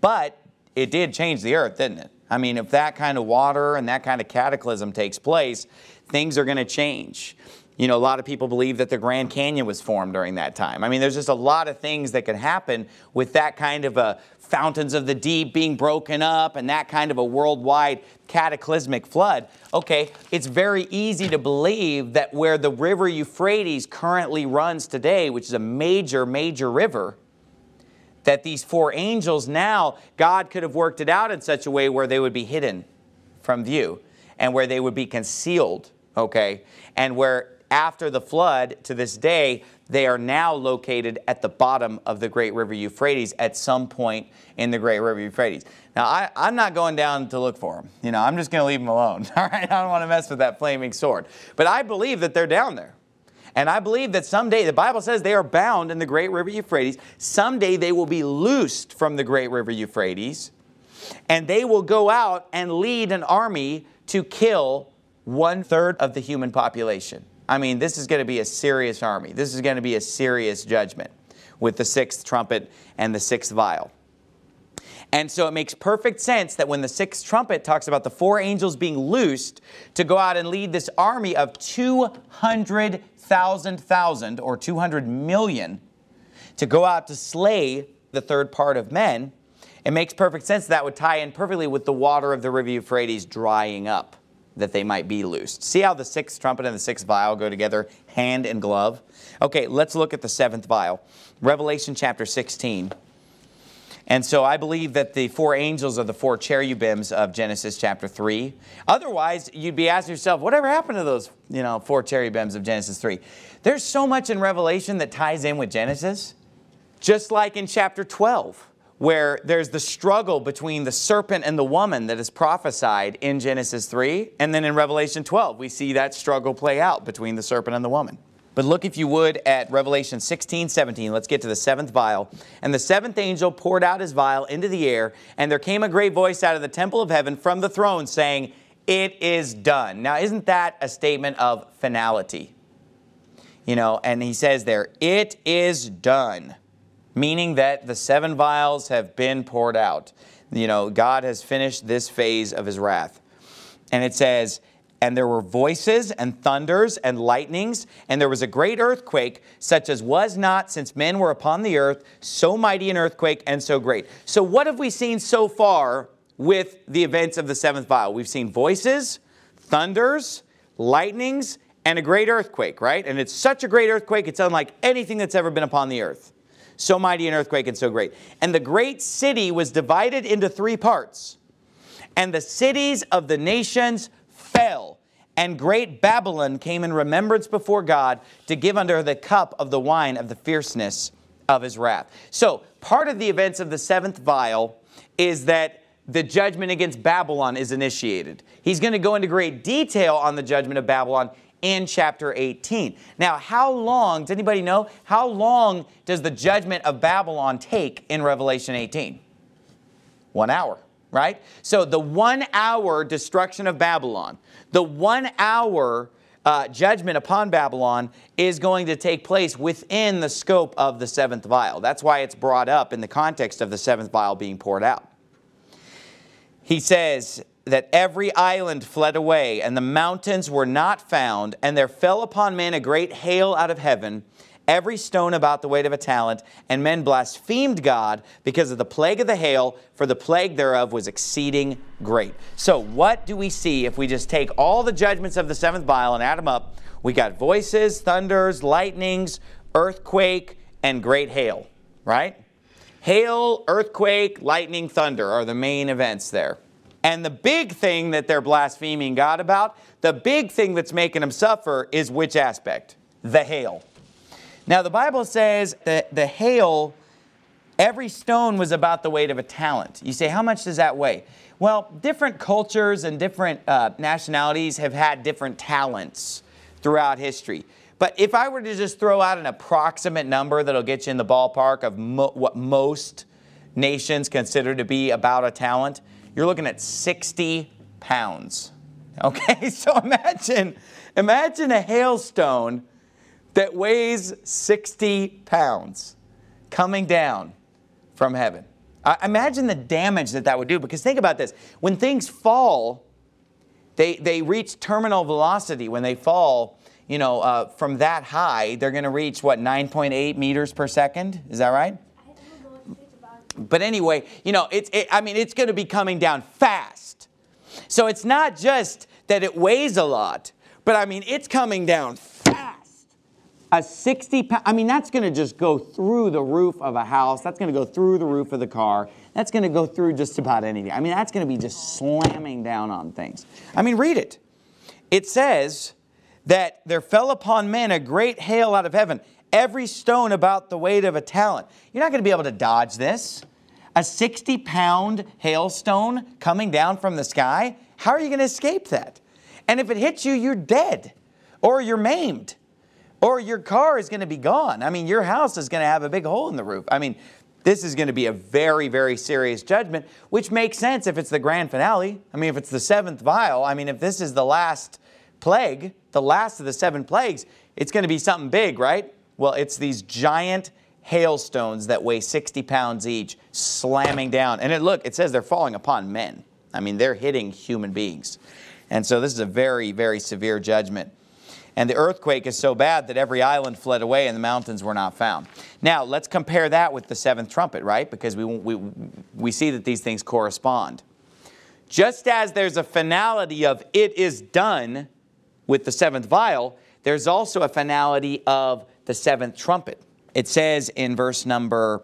but it did change the earth, didn't it? I mean, if that kind of water and that kind of cataclysm takes place, things are going to change. You know, a lot of people believe that the Grand Canyon was formed during that time. I mean, there's just a lot of things that could happen with that kind of a fountains of the deep being broken up and that kind of a worldwide cataclysmic flood. Okay, it's very easy to believe that where the river Euphrates currently runs today, which is a major, major river, that these four angels now, God could have worked it out in such a way where they would be hidden from view and where they would be concealed, okay? And where after the flood to this day, they are now located at the bottom of the great river Euphrates at some point in the great river Euphrates. Now, I, am not going down to look for them. You know, I'm just going to leave them alone. All right, I don't want to mess with that flaming sword. But I believe that they're down there. And I believe that someday, the Bible says they are bound in the great river Euphrates. Someday they will be loosed from the great river Euphrates. And they will go out and lead an army to kill one third of the human population. I mean, this is going to be a serious army. This is going to be a serious judgment with the sixth trumpet and the sixth vial. And so it makes perfect sense that when the sixth trumpet talks about the four angels being loosed to go out and lead this army of 200,000 thousand or 200 million to go out to slay the third part of men, it makes perfect sense that would tie in perfectly with the water of the river Euphrates drying up that they might be loosed. See how the sixth trumpet and the sixth vial go together, hand and glove? Okay, let's look at the seventh vial. Revelation chapter 16. And so I believe that the four angels are the four cherubims of Genesis chapter 3. Otherwise, you'd be asking yourself, whatever happened to those, you know, four cherubims of Genesis 3? There's so much in Revelation that ties in with Genesis. Just like in chapter 12 where there's the struggle between the serpent and the woman that is prophesied in Genesis 3. And then in Revelation 12, we see that struggle play out between the serpent and the woman. But look, if you would, at Revelation 16, 17. Let's get to the seventh vial. And the seventh angel poured out his vial into the air, and there came a great voice out of the temple of heaven from the throne saying, It is done. Now, isn't that a statement of finality? You know, and he says there, It is done meaning that the seven vials have been poured out. You know, God has finished this phase of his wrath. And it says, and there were voices and thunders and lightnings, and there was a great earthquake, such as was not since men were upon the earth, so mighty an earthquake and so great. So, what have we seen so far with the events of the seventh vial? We've seen voices, thunders, lightnings, and a great earthquake, right? And it's such a great earthquake, it's unlike anything that's ever been upon the earth. So mighty an earthquake and so great. And the great city was divided into three parts. And the cities of the nations And great Babylon came in remembrance before God to give unto her the cup of the wine of the fierceness of his wrath. So, part of the events of the seventh vial is that the judgment against Babylon is initiated. He's going to go into great detail on the judgment of Babylon in chapter 18. Now, how long, does anybody know, how long does the judgment of Babylon take in Revelation 18? One hour, right? So the one hour destruction of Babylon, the one hour uh, judgment upon Babylon is going to take place within the scope of the seventh vial. That's why it's brought up in the context of the seventh vial being poured out. He says, that every island fled away, and the mountains were not found, and there fell upon men a great hail out of heaven, every stone about the weight of a talent, and men blasphemed God because of the plague of the hail, for the plague thereof was exceeding great. So, what do we see if we just take all the judgments of the seventh vial and add them up? We got voices, thunders, lightnings, earthquake, and great hail, right? Hail, earthquake, lightning, thunder are the main events there. And the big thing that they're blaspheming God about, the big thing that's making them suffer is which aspect? The hail. Now, the Bible says that the hail Every stone was about the weight of a talent. You say, how much does that weigh? Well, different cultures and different uh, nationalities have had different talents throughout history. But if I were to just throw out an approximate number that'll get you in the ballpark of mo what most nations consider to be about a talent, you're looking at 60 pounds. Okay, so imagine, imagine a hailstone that weighs 60 pounds coming down from heaven. Uh, imagine the damage that that would do because think about this. When things fall, they, they reach terminal velocity. When they fall, you know, uh, from that high, they're going to reach, what, 9.8 meters per second? Is that right? But anyway, you know, it's, it, I mean, it's going to be coming down fast. So it's not just that it weighs a lot, but I mean, it's coming down a 60 pound, I mean, that's going to just go through the roof of a house. That's going to go through the roof of the car. That's going to go through just about anything. I mean, that's going to be just slamming down on things. I mean, read it. It says that there fell upon men a great hail out of heaven, every stone about the weight of a talent. You're not going to be able to dodge this. A 60 pound hailstone coming down from the sky, how are you going to escape that? And if it hits you, you're dead or you're maimed or your car is going to be gone. I mean, your house is going to have a big hole in the roof. I mean, this is going to be a very, very serious judgment, which makes sense if it's the grand finale. I mean, if it's the seventh vial, I mean, if this is the last plague, the last of the seven plagues, it's going to be something big, right? Well, it's these giant hailstones that weigh 60 pounds each slamming down. And it, look, it says they're falling upon men. I mean, they're hitting human beings. And so this is a very, very severe judgment. And the earthquake is so bad that every island fled away and the mountains were not found. Now, let's compare that with the seventh trumpet, right? Because we, we, we see that these things correspond. Just as there's a finality of it is done with the seventh vial, there's also a finality of the seventh trumpet. It says in verse number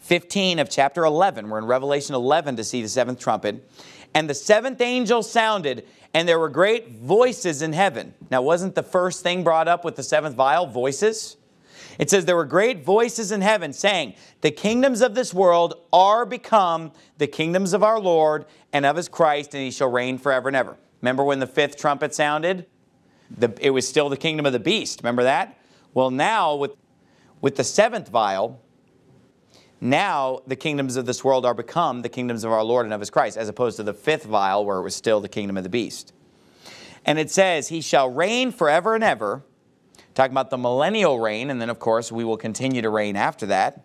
15 of chapter 11, we're in Revelation 11 to see the seventh trumpet. And the seventh angel sounded, and there were great voices in heaven. Now, wasn't the first thing brought up with the seventh vial voices? It says, There were great voices in heaven saying, The kingdoms of this world are become the kingdoms of our Lord and of his Christ, and he shall reign forever and ever. Remember when the fifth trumpet sounded? The, it was still the kingdom of the beast. Remember that? Well, now with, with the seventh vial, now the kingdoms of this world are become the kingdoms of our Lord and of his Christ, as opposed to the fifth vial where it was still the kingdom of the beast. And it says, He shall reign forever and ever, talking about the millennial reign, and then of course we will continue to reign after that.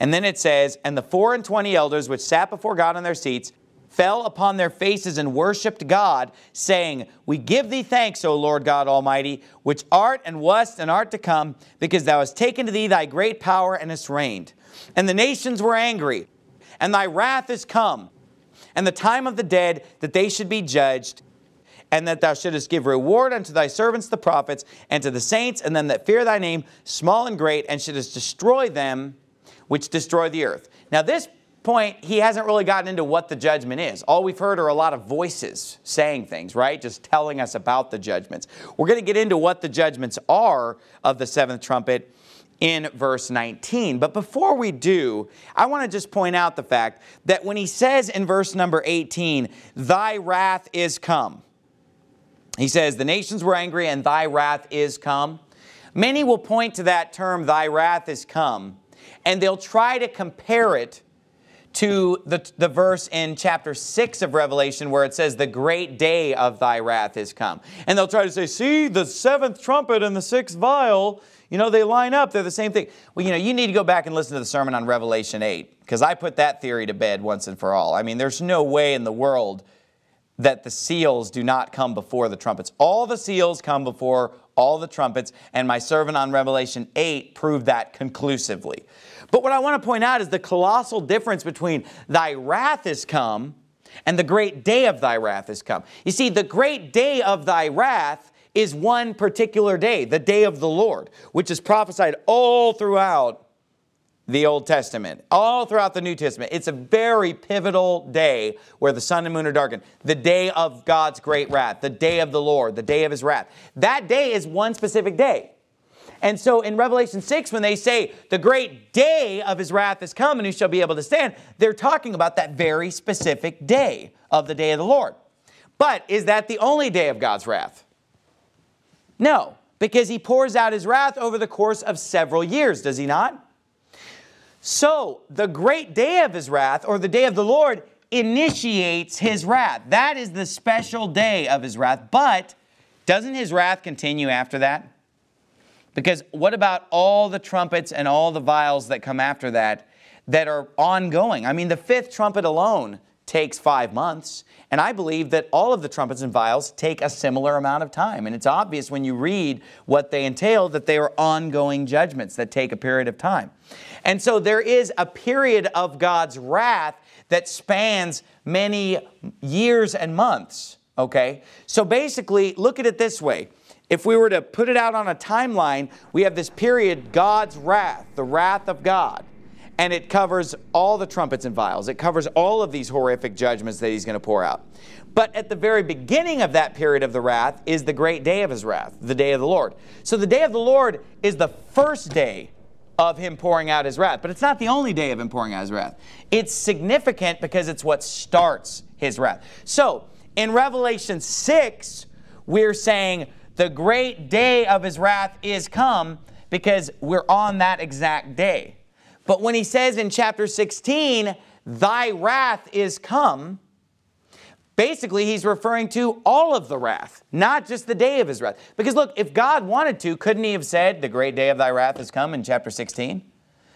And then it says, And the four and twenty elders which sat before God on their seats fell upon their faces and worshipped God, saying, We give thee thanks, O Lord God Almighty, which art and wast and art to come, because thou hast taken to thee thy great power and hast reigned. And the nations were angry, and thy wrath is come, and the time of the dead that they should be judged, and that thou shouldest give reward unto thy servants the prophets, and to the saints, and them that fear thy name, small and great, and shouldest destroy them which destroy the earth. Now, this point, he hasn't really gotten into what the judgment is. All we've heard are a lot of voices saying things, right? Just telling us about the judgments. We're going to get into what the judgments are of the seventh trumpet in verse 19. But before we do, I want to just point out the fact that when he says in verse number 18, Thy wrath is come, he says, The nations were angry and thy wrath is come. Many will point to that term, Thy wrath is come, and they'll try to compare it to the, the verse in chapter 6 of Revelation where it says, The great day of thy wrath is come. And they'll try to say, See, the seventh trumpet and the sixth vial you know, they line up, they're the same thing. Well, you know, you need to go back and listen to the sermon on Revelation 8 because I put that theory to bed once and for all. I mean, there's no way in the world that the seals do not come before the trumpets. All the seals come before all the trumpets, and my sermon on Revelation 8 proved that conclusively. But what I want to point out is the colossal difference between thy wrath is come and the great day of thy wrath is come. You see, the great day of thy wrath is one particular day, the day of the Lord, which is prophesied all throughout the Old Testament, all throughout the New Testament. It's a very pivotal day where the sun and moon are darkened. The day of God's great wrath, the day of the Lord, the day of his wrath. That day is one specific day. And so in Revelation 6, when they say the great day of his wrath is come and who shall be able to stand, they're talking about that very specific day of the day of the Lord. But is that the only day of God's wrath? No, because he pours out his wrath over the course of several years, does he not? So the great day of his wrath, or the day of the Lord, initiates his wrath. That is the special day of his wrath. But doesn't his wrath continue after that? Because what about all the trumpets and all the vials that come after that that are ongoing? I mean, the fifth trumpet alone takes five months. And I believe that all of the trumpets and vials take a similar amount of time. And it's obvious when you read what they entail that they are ongoing judgments that take a period of time. And so there is a period of God's wrath that spans many years and months. Okay? So basically, look at it this way. If we were to put it out on a timeline, we have this period, God's wrath, the wrath of God and it covers all the trumpets and vials. It covers all of these horrific judgments that he's going to pour out. But at the very beginning of that period of the wrath is the great day of his wrath, the day of the Lord. So the day of the Lord is the first day of him pouring out his wrath. But it's not the only day of him pouring out his wrath. It's significant because it's what starts his wrath. So in Revelation 6, we're saying the great day of his wrath is come because we're on that exact day. But when he says in chapter 16, thy wrath is come, basically he's referring to all of the wrath, not just the day of his wrath. Because look, if God wanted to, couldn't he have said, the great day of thy wrath has come in chapter 16?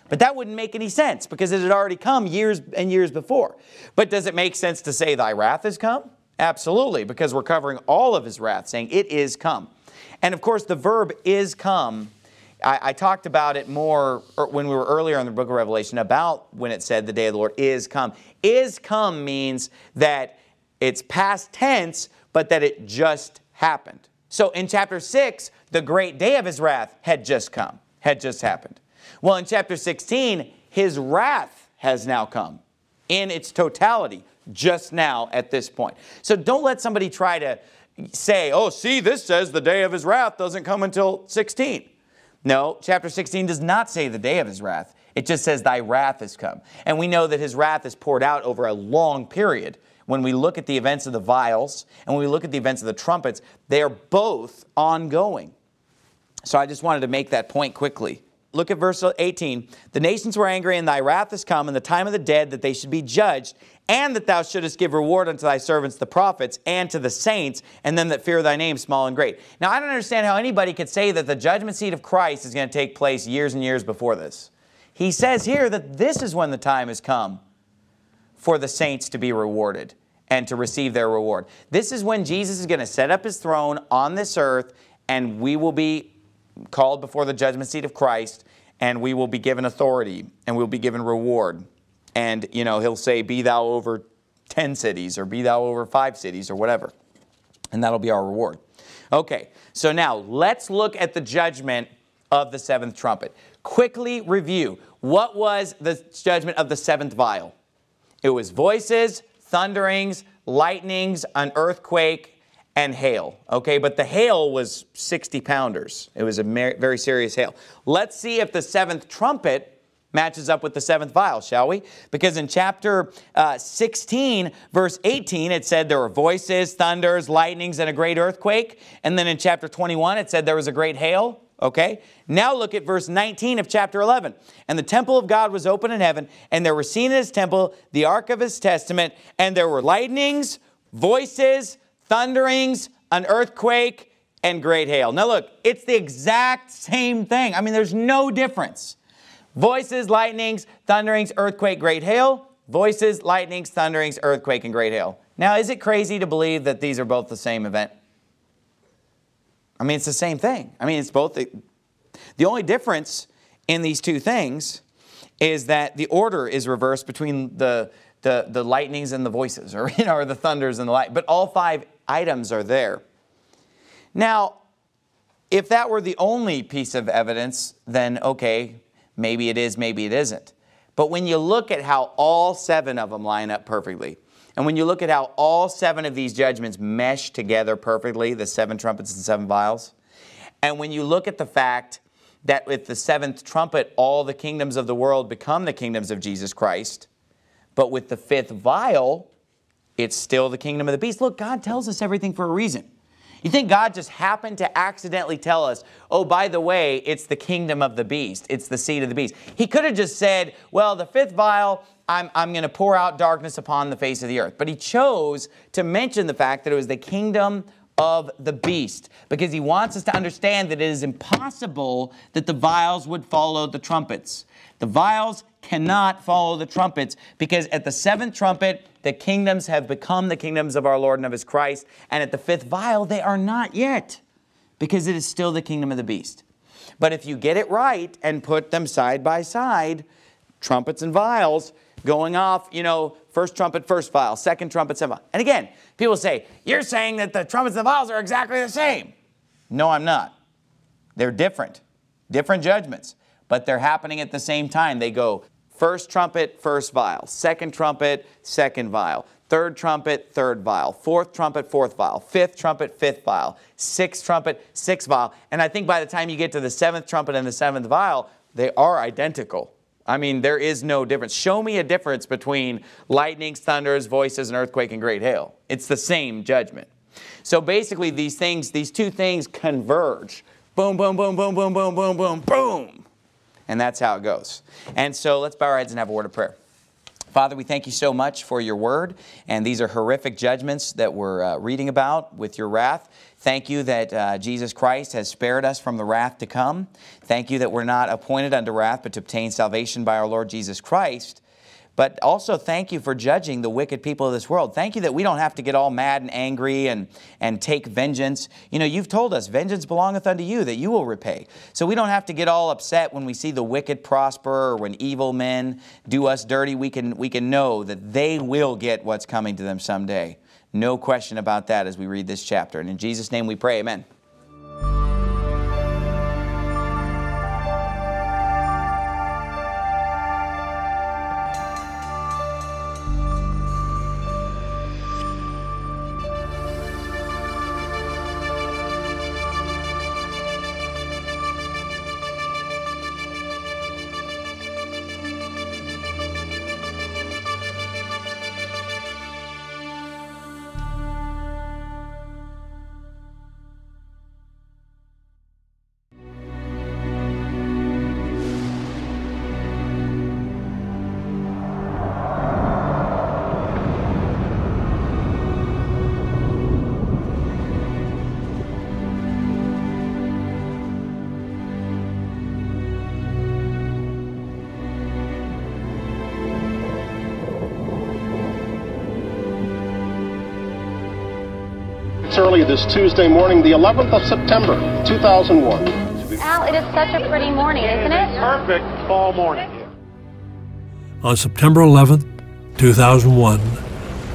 But that wouldn't make any sense because it had already come years and years before. But does it make sense to say thy wrath has come? Absolutely, because we're covering all of his wrath, saying it is come. And of course, the verb is come I, I, talked about it more er, when we were earlier in the book of Revelation about when it said the day of the Lord is come. Is come means that it's past tense, but that it just happened. So in chapter 6, the great day of his wrath had just come, had just happened. Well, in chapter 16, his wrath has now come in its totality just now at this point. So don't let somebody try to say, oh, see, this says the day of his wrath doesn't come until 16. No, chapter 16 does not say the day of his wrath. It just says, Thy wrath has come. And we know that his wrath is poured out over a long period. When we look at the events of the vials and when we look at the events of the trumpets, they are both ongoing. So I just wanted to make that point quickly. Look at verse 18. The nations were angry, and thy wrath is come, and the time of the dead that they should be judged, and that thou shouldest give reward unto thy servants the prophets and to the saints and them that fear thy name small and great. Now i don't understand how anybody could say that the judgment seat of christ is going to take place years and years before this. He says here that this is when the time has come for the saints to be rewarded and to receive their reward. This is when jesus is going to set up his throne on this earth and we will be called before the judgment seat of christ and we will be given authority and we'll be given reward. And you know he'll say be thou over 10 cities or be thou over 5 cities or whatever. And that'll be our reward. Okay so now let's look at the judgment of the seventh trumpet. Quickly review. What was the judgment of the seventh vial? It was voices thunderings lightnings an earthquake and hail okay but the hail was 60 pounders it was a very serious hail let's see if the seventh trumpet matches up with the seventh vial, shall we? Because in chapter uh, 16, verse 18, it said there were voices, thunders, lightnings, and a great earthquake. And then in chapter 21, it said there was a great hail. Okay? Now look at verse 19 of chapter 11. And the temple of God was open in heaven, and there were seen in his temple the ark of his testament, and there were lightnings, voices, thunderings, an earthquake, and great hail. Now look, it's the exact same thing. I mean, there's no difference. Voices, lightnings, thunderings, earthquake, great hail. Voices, lightnings, thunderings, earthquake, and great hail. Now, is it crazy to believe that these are both the same event? I mean, it's the same thing. I mean, it's both. The, the only difference in these two things is that the order is reversed between the, the, the lightnings and the voices, or, you know, or the thunders and the light. But all five items are there. Now, if that were the only piece of evidence, then okay, Maybe it is, maybe it isn't. But when you look at how all seven of them line up perfectly, and when you look at how all seven of these judgments mesh together perfectly, the seven trumpets and seven vials, and when you look at the fact that with the seventh trumpet, all the kingdoms of the world become the kingdoms of Jesus Christ. But with the fifth vial, it's still the kingdom of the beast. Look, God tells us everything for a reason. You think God just happened to accidentally tell us, oh, by the way, it's the kingdom of the beast, it's the seed of the beast? He could have just said, well, the fifth vial, I'm, I'm going to pour out darkness upon the face of the earth. But he chose to mention the fact that it was the kingdom of the beast because he wants us to understand that it is impossible that the vials would follow the trumpets. The vials cannot follow the trumpets because at the seventh trumpet, the kingdoms have become the kingdoms of our Lord and of his Christ. And at the fifth vial, they are not yet because it is still the kingdom of the beast. But if you get it right and put them side by side, trumpets and vials, going off, you know, first trumpet, first vial, second trumpet, second vial. And again, people say, You're saying that the trumpets and the vials are exactly the same. No, I'm not. They're different, different judgments, but they're happening at the same time. They go first trumpet, first vial, second trumpet, second vial, third trumpet, third vial, fourth trumpet, fourth vial, fifth trumpet, fifth vial, sixth trumpet, sixth vial. And I think by the time you get to the seventh trumpet and the seventh vial, they are identical. I mean, there is no difference. Show me a difference between lightnings, thunders, voices, and earthquake and great hail. It's the same judgment. So basically, these things, these two things converge. Boom, boom, boom, boom, boom, boom, boom, boom, boom. And that's how it goes. And so let's bow our heads and have a word of prayer. Father, we thank you so much for your word. And these are horrific judgments that we're uh, reading about with your wrath. Thank you that uh, Jesus Christ has spared us from the wrath to come. Thank you that we're not appointed unto wrath, but to obtain salvation by our Lord Jesus Christ. But also thank you for judging the wicked people of this world. Thank you that we don't have to get all mad and angry and, and take vengeance. You know, you've told us, vengeance belongeth unto you, that you will repay. So we don't have to get all upset when we see the wicked prosper or when evil men do us dirty. We can, we can know that they will get what's coming to them someday. No question about that as we read this chapter. And in Jesus' name we pray, amen. Early this Tuesday morning, the 11th of September, 2001. Al, it is such a pretty morning, isn't it? Perfect fall morning. On September 11th, 2001,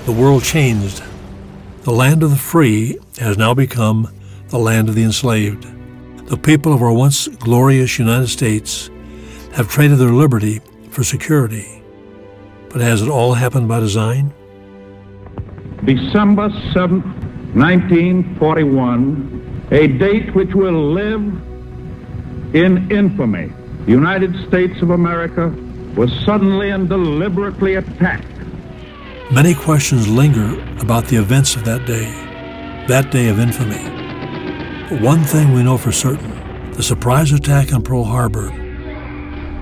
the world changed. The land of the free has now become the land of the enslaved. The people of our once glorious United States have traded their liberty for security. But has it all happened by design? December 7th, 1941, a date which will live in infamy. The United States of America was suddenly and deliberately attacked. Many questions linger about the events of that day, that day of infamy. But one thing we know for certain the surprise attack on Pearl Harbor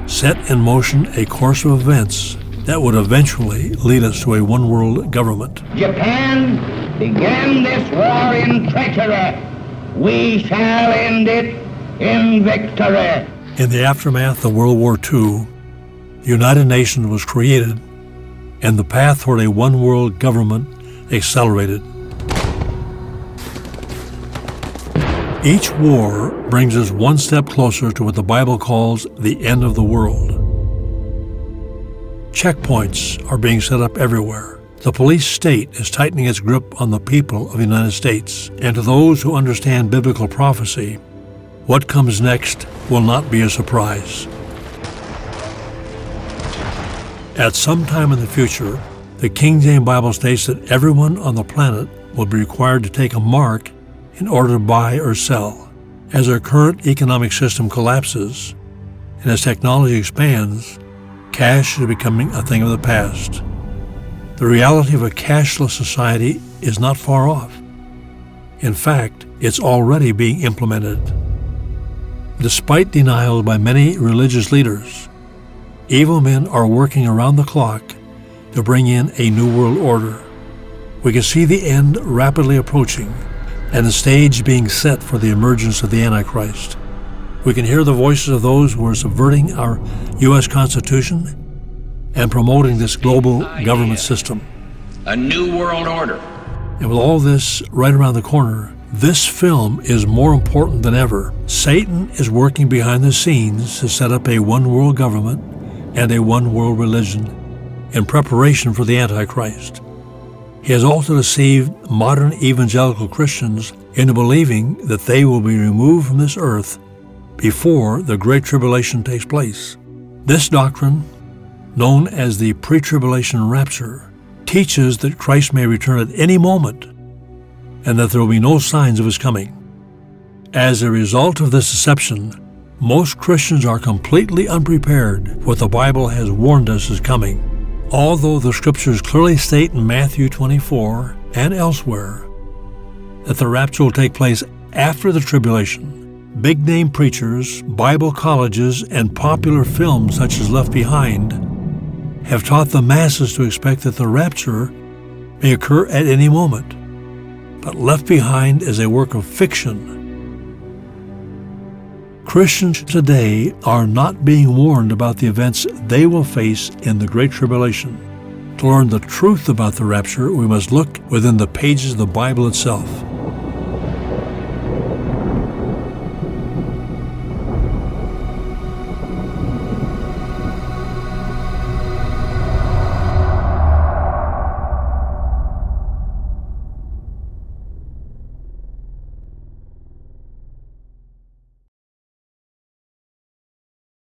set in motion a course of events that would eventually lead us to a one world government. Japan began this war in treachery. We shall end it in victory. In the aftermath of World War II, the United Nations was created and the path toward a one world government accelerated. Each war brings us one step closer to what the Bible calls the end of the world. Checkpoints are being set up everywhere. The police state is tightening its grip on the people of the United States. And to those who understand biblical prophecy, what comes next will not be a surprise. At some time in the future, the King James Bible states that everyone on the planet will be required to take a mark in order to buy or sell. As our current economic system collapses and as technology expands, cash is becoming a thing of the past. The reality of a cashless society is not far off. In fact, it's already being implemented. Despite denial by many religious leaders, evil men are working around the clock to bring in a new world order. We can see the end rapidly approaching and the stage being set for the emergence of the Antichrist. We can hear the voices of those who are subverting our U.S. Constitution and promoting this global government system. A new world order. And with all this right around the corner, this film is more important than ever. Satan is working behind the scenes to set up a one world government and a one world religion in preparation for the Antichrist. He has also deceived modern evangelical Christians into believing that they will be removed from this earth before the Great Tribulation takes place. This doctrine, known as the pre tribulation rapture, teaches that Christ may return at any moment and that there will be no signs of his coming. As a result of this deception, most Christians are completely unprepared for what the Bible has warned us is coming. Although the scriptures clearly state in Matthew 24 and elsewhere that the rapture will take place after the tribulation, big name preachers, Bible colleges, and popular films such as Left Behind have taught the masses to expect that the rapture may occur at any moment. But Left Behind is a work of fiction Christians today are not being warned about the events they will face in the Great Tribulation. To learn the truth about the rapture, we must look within the pages of the Bible itself.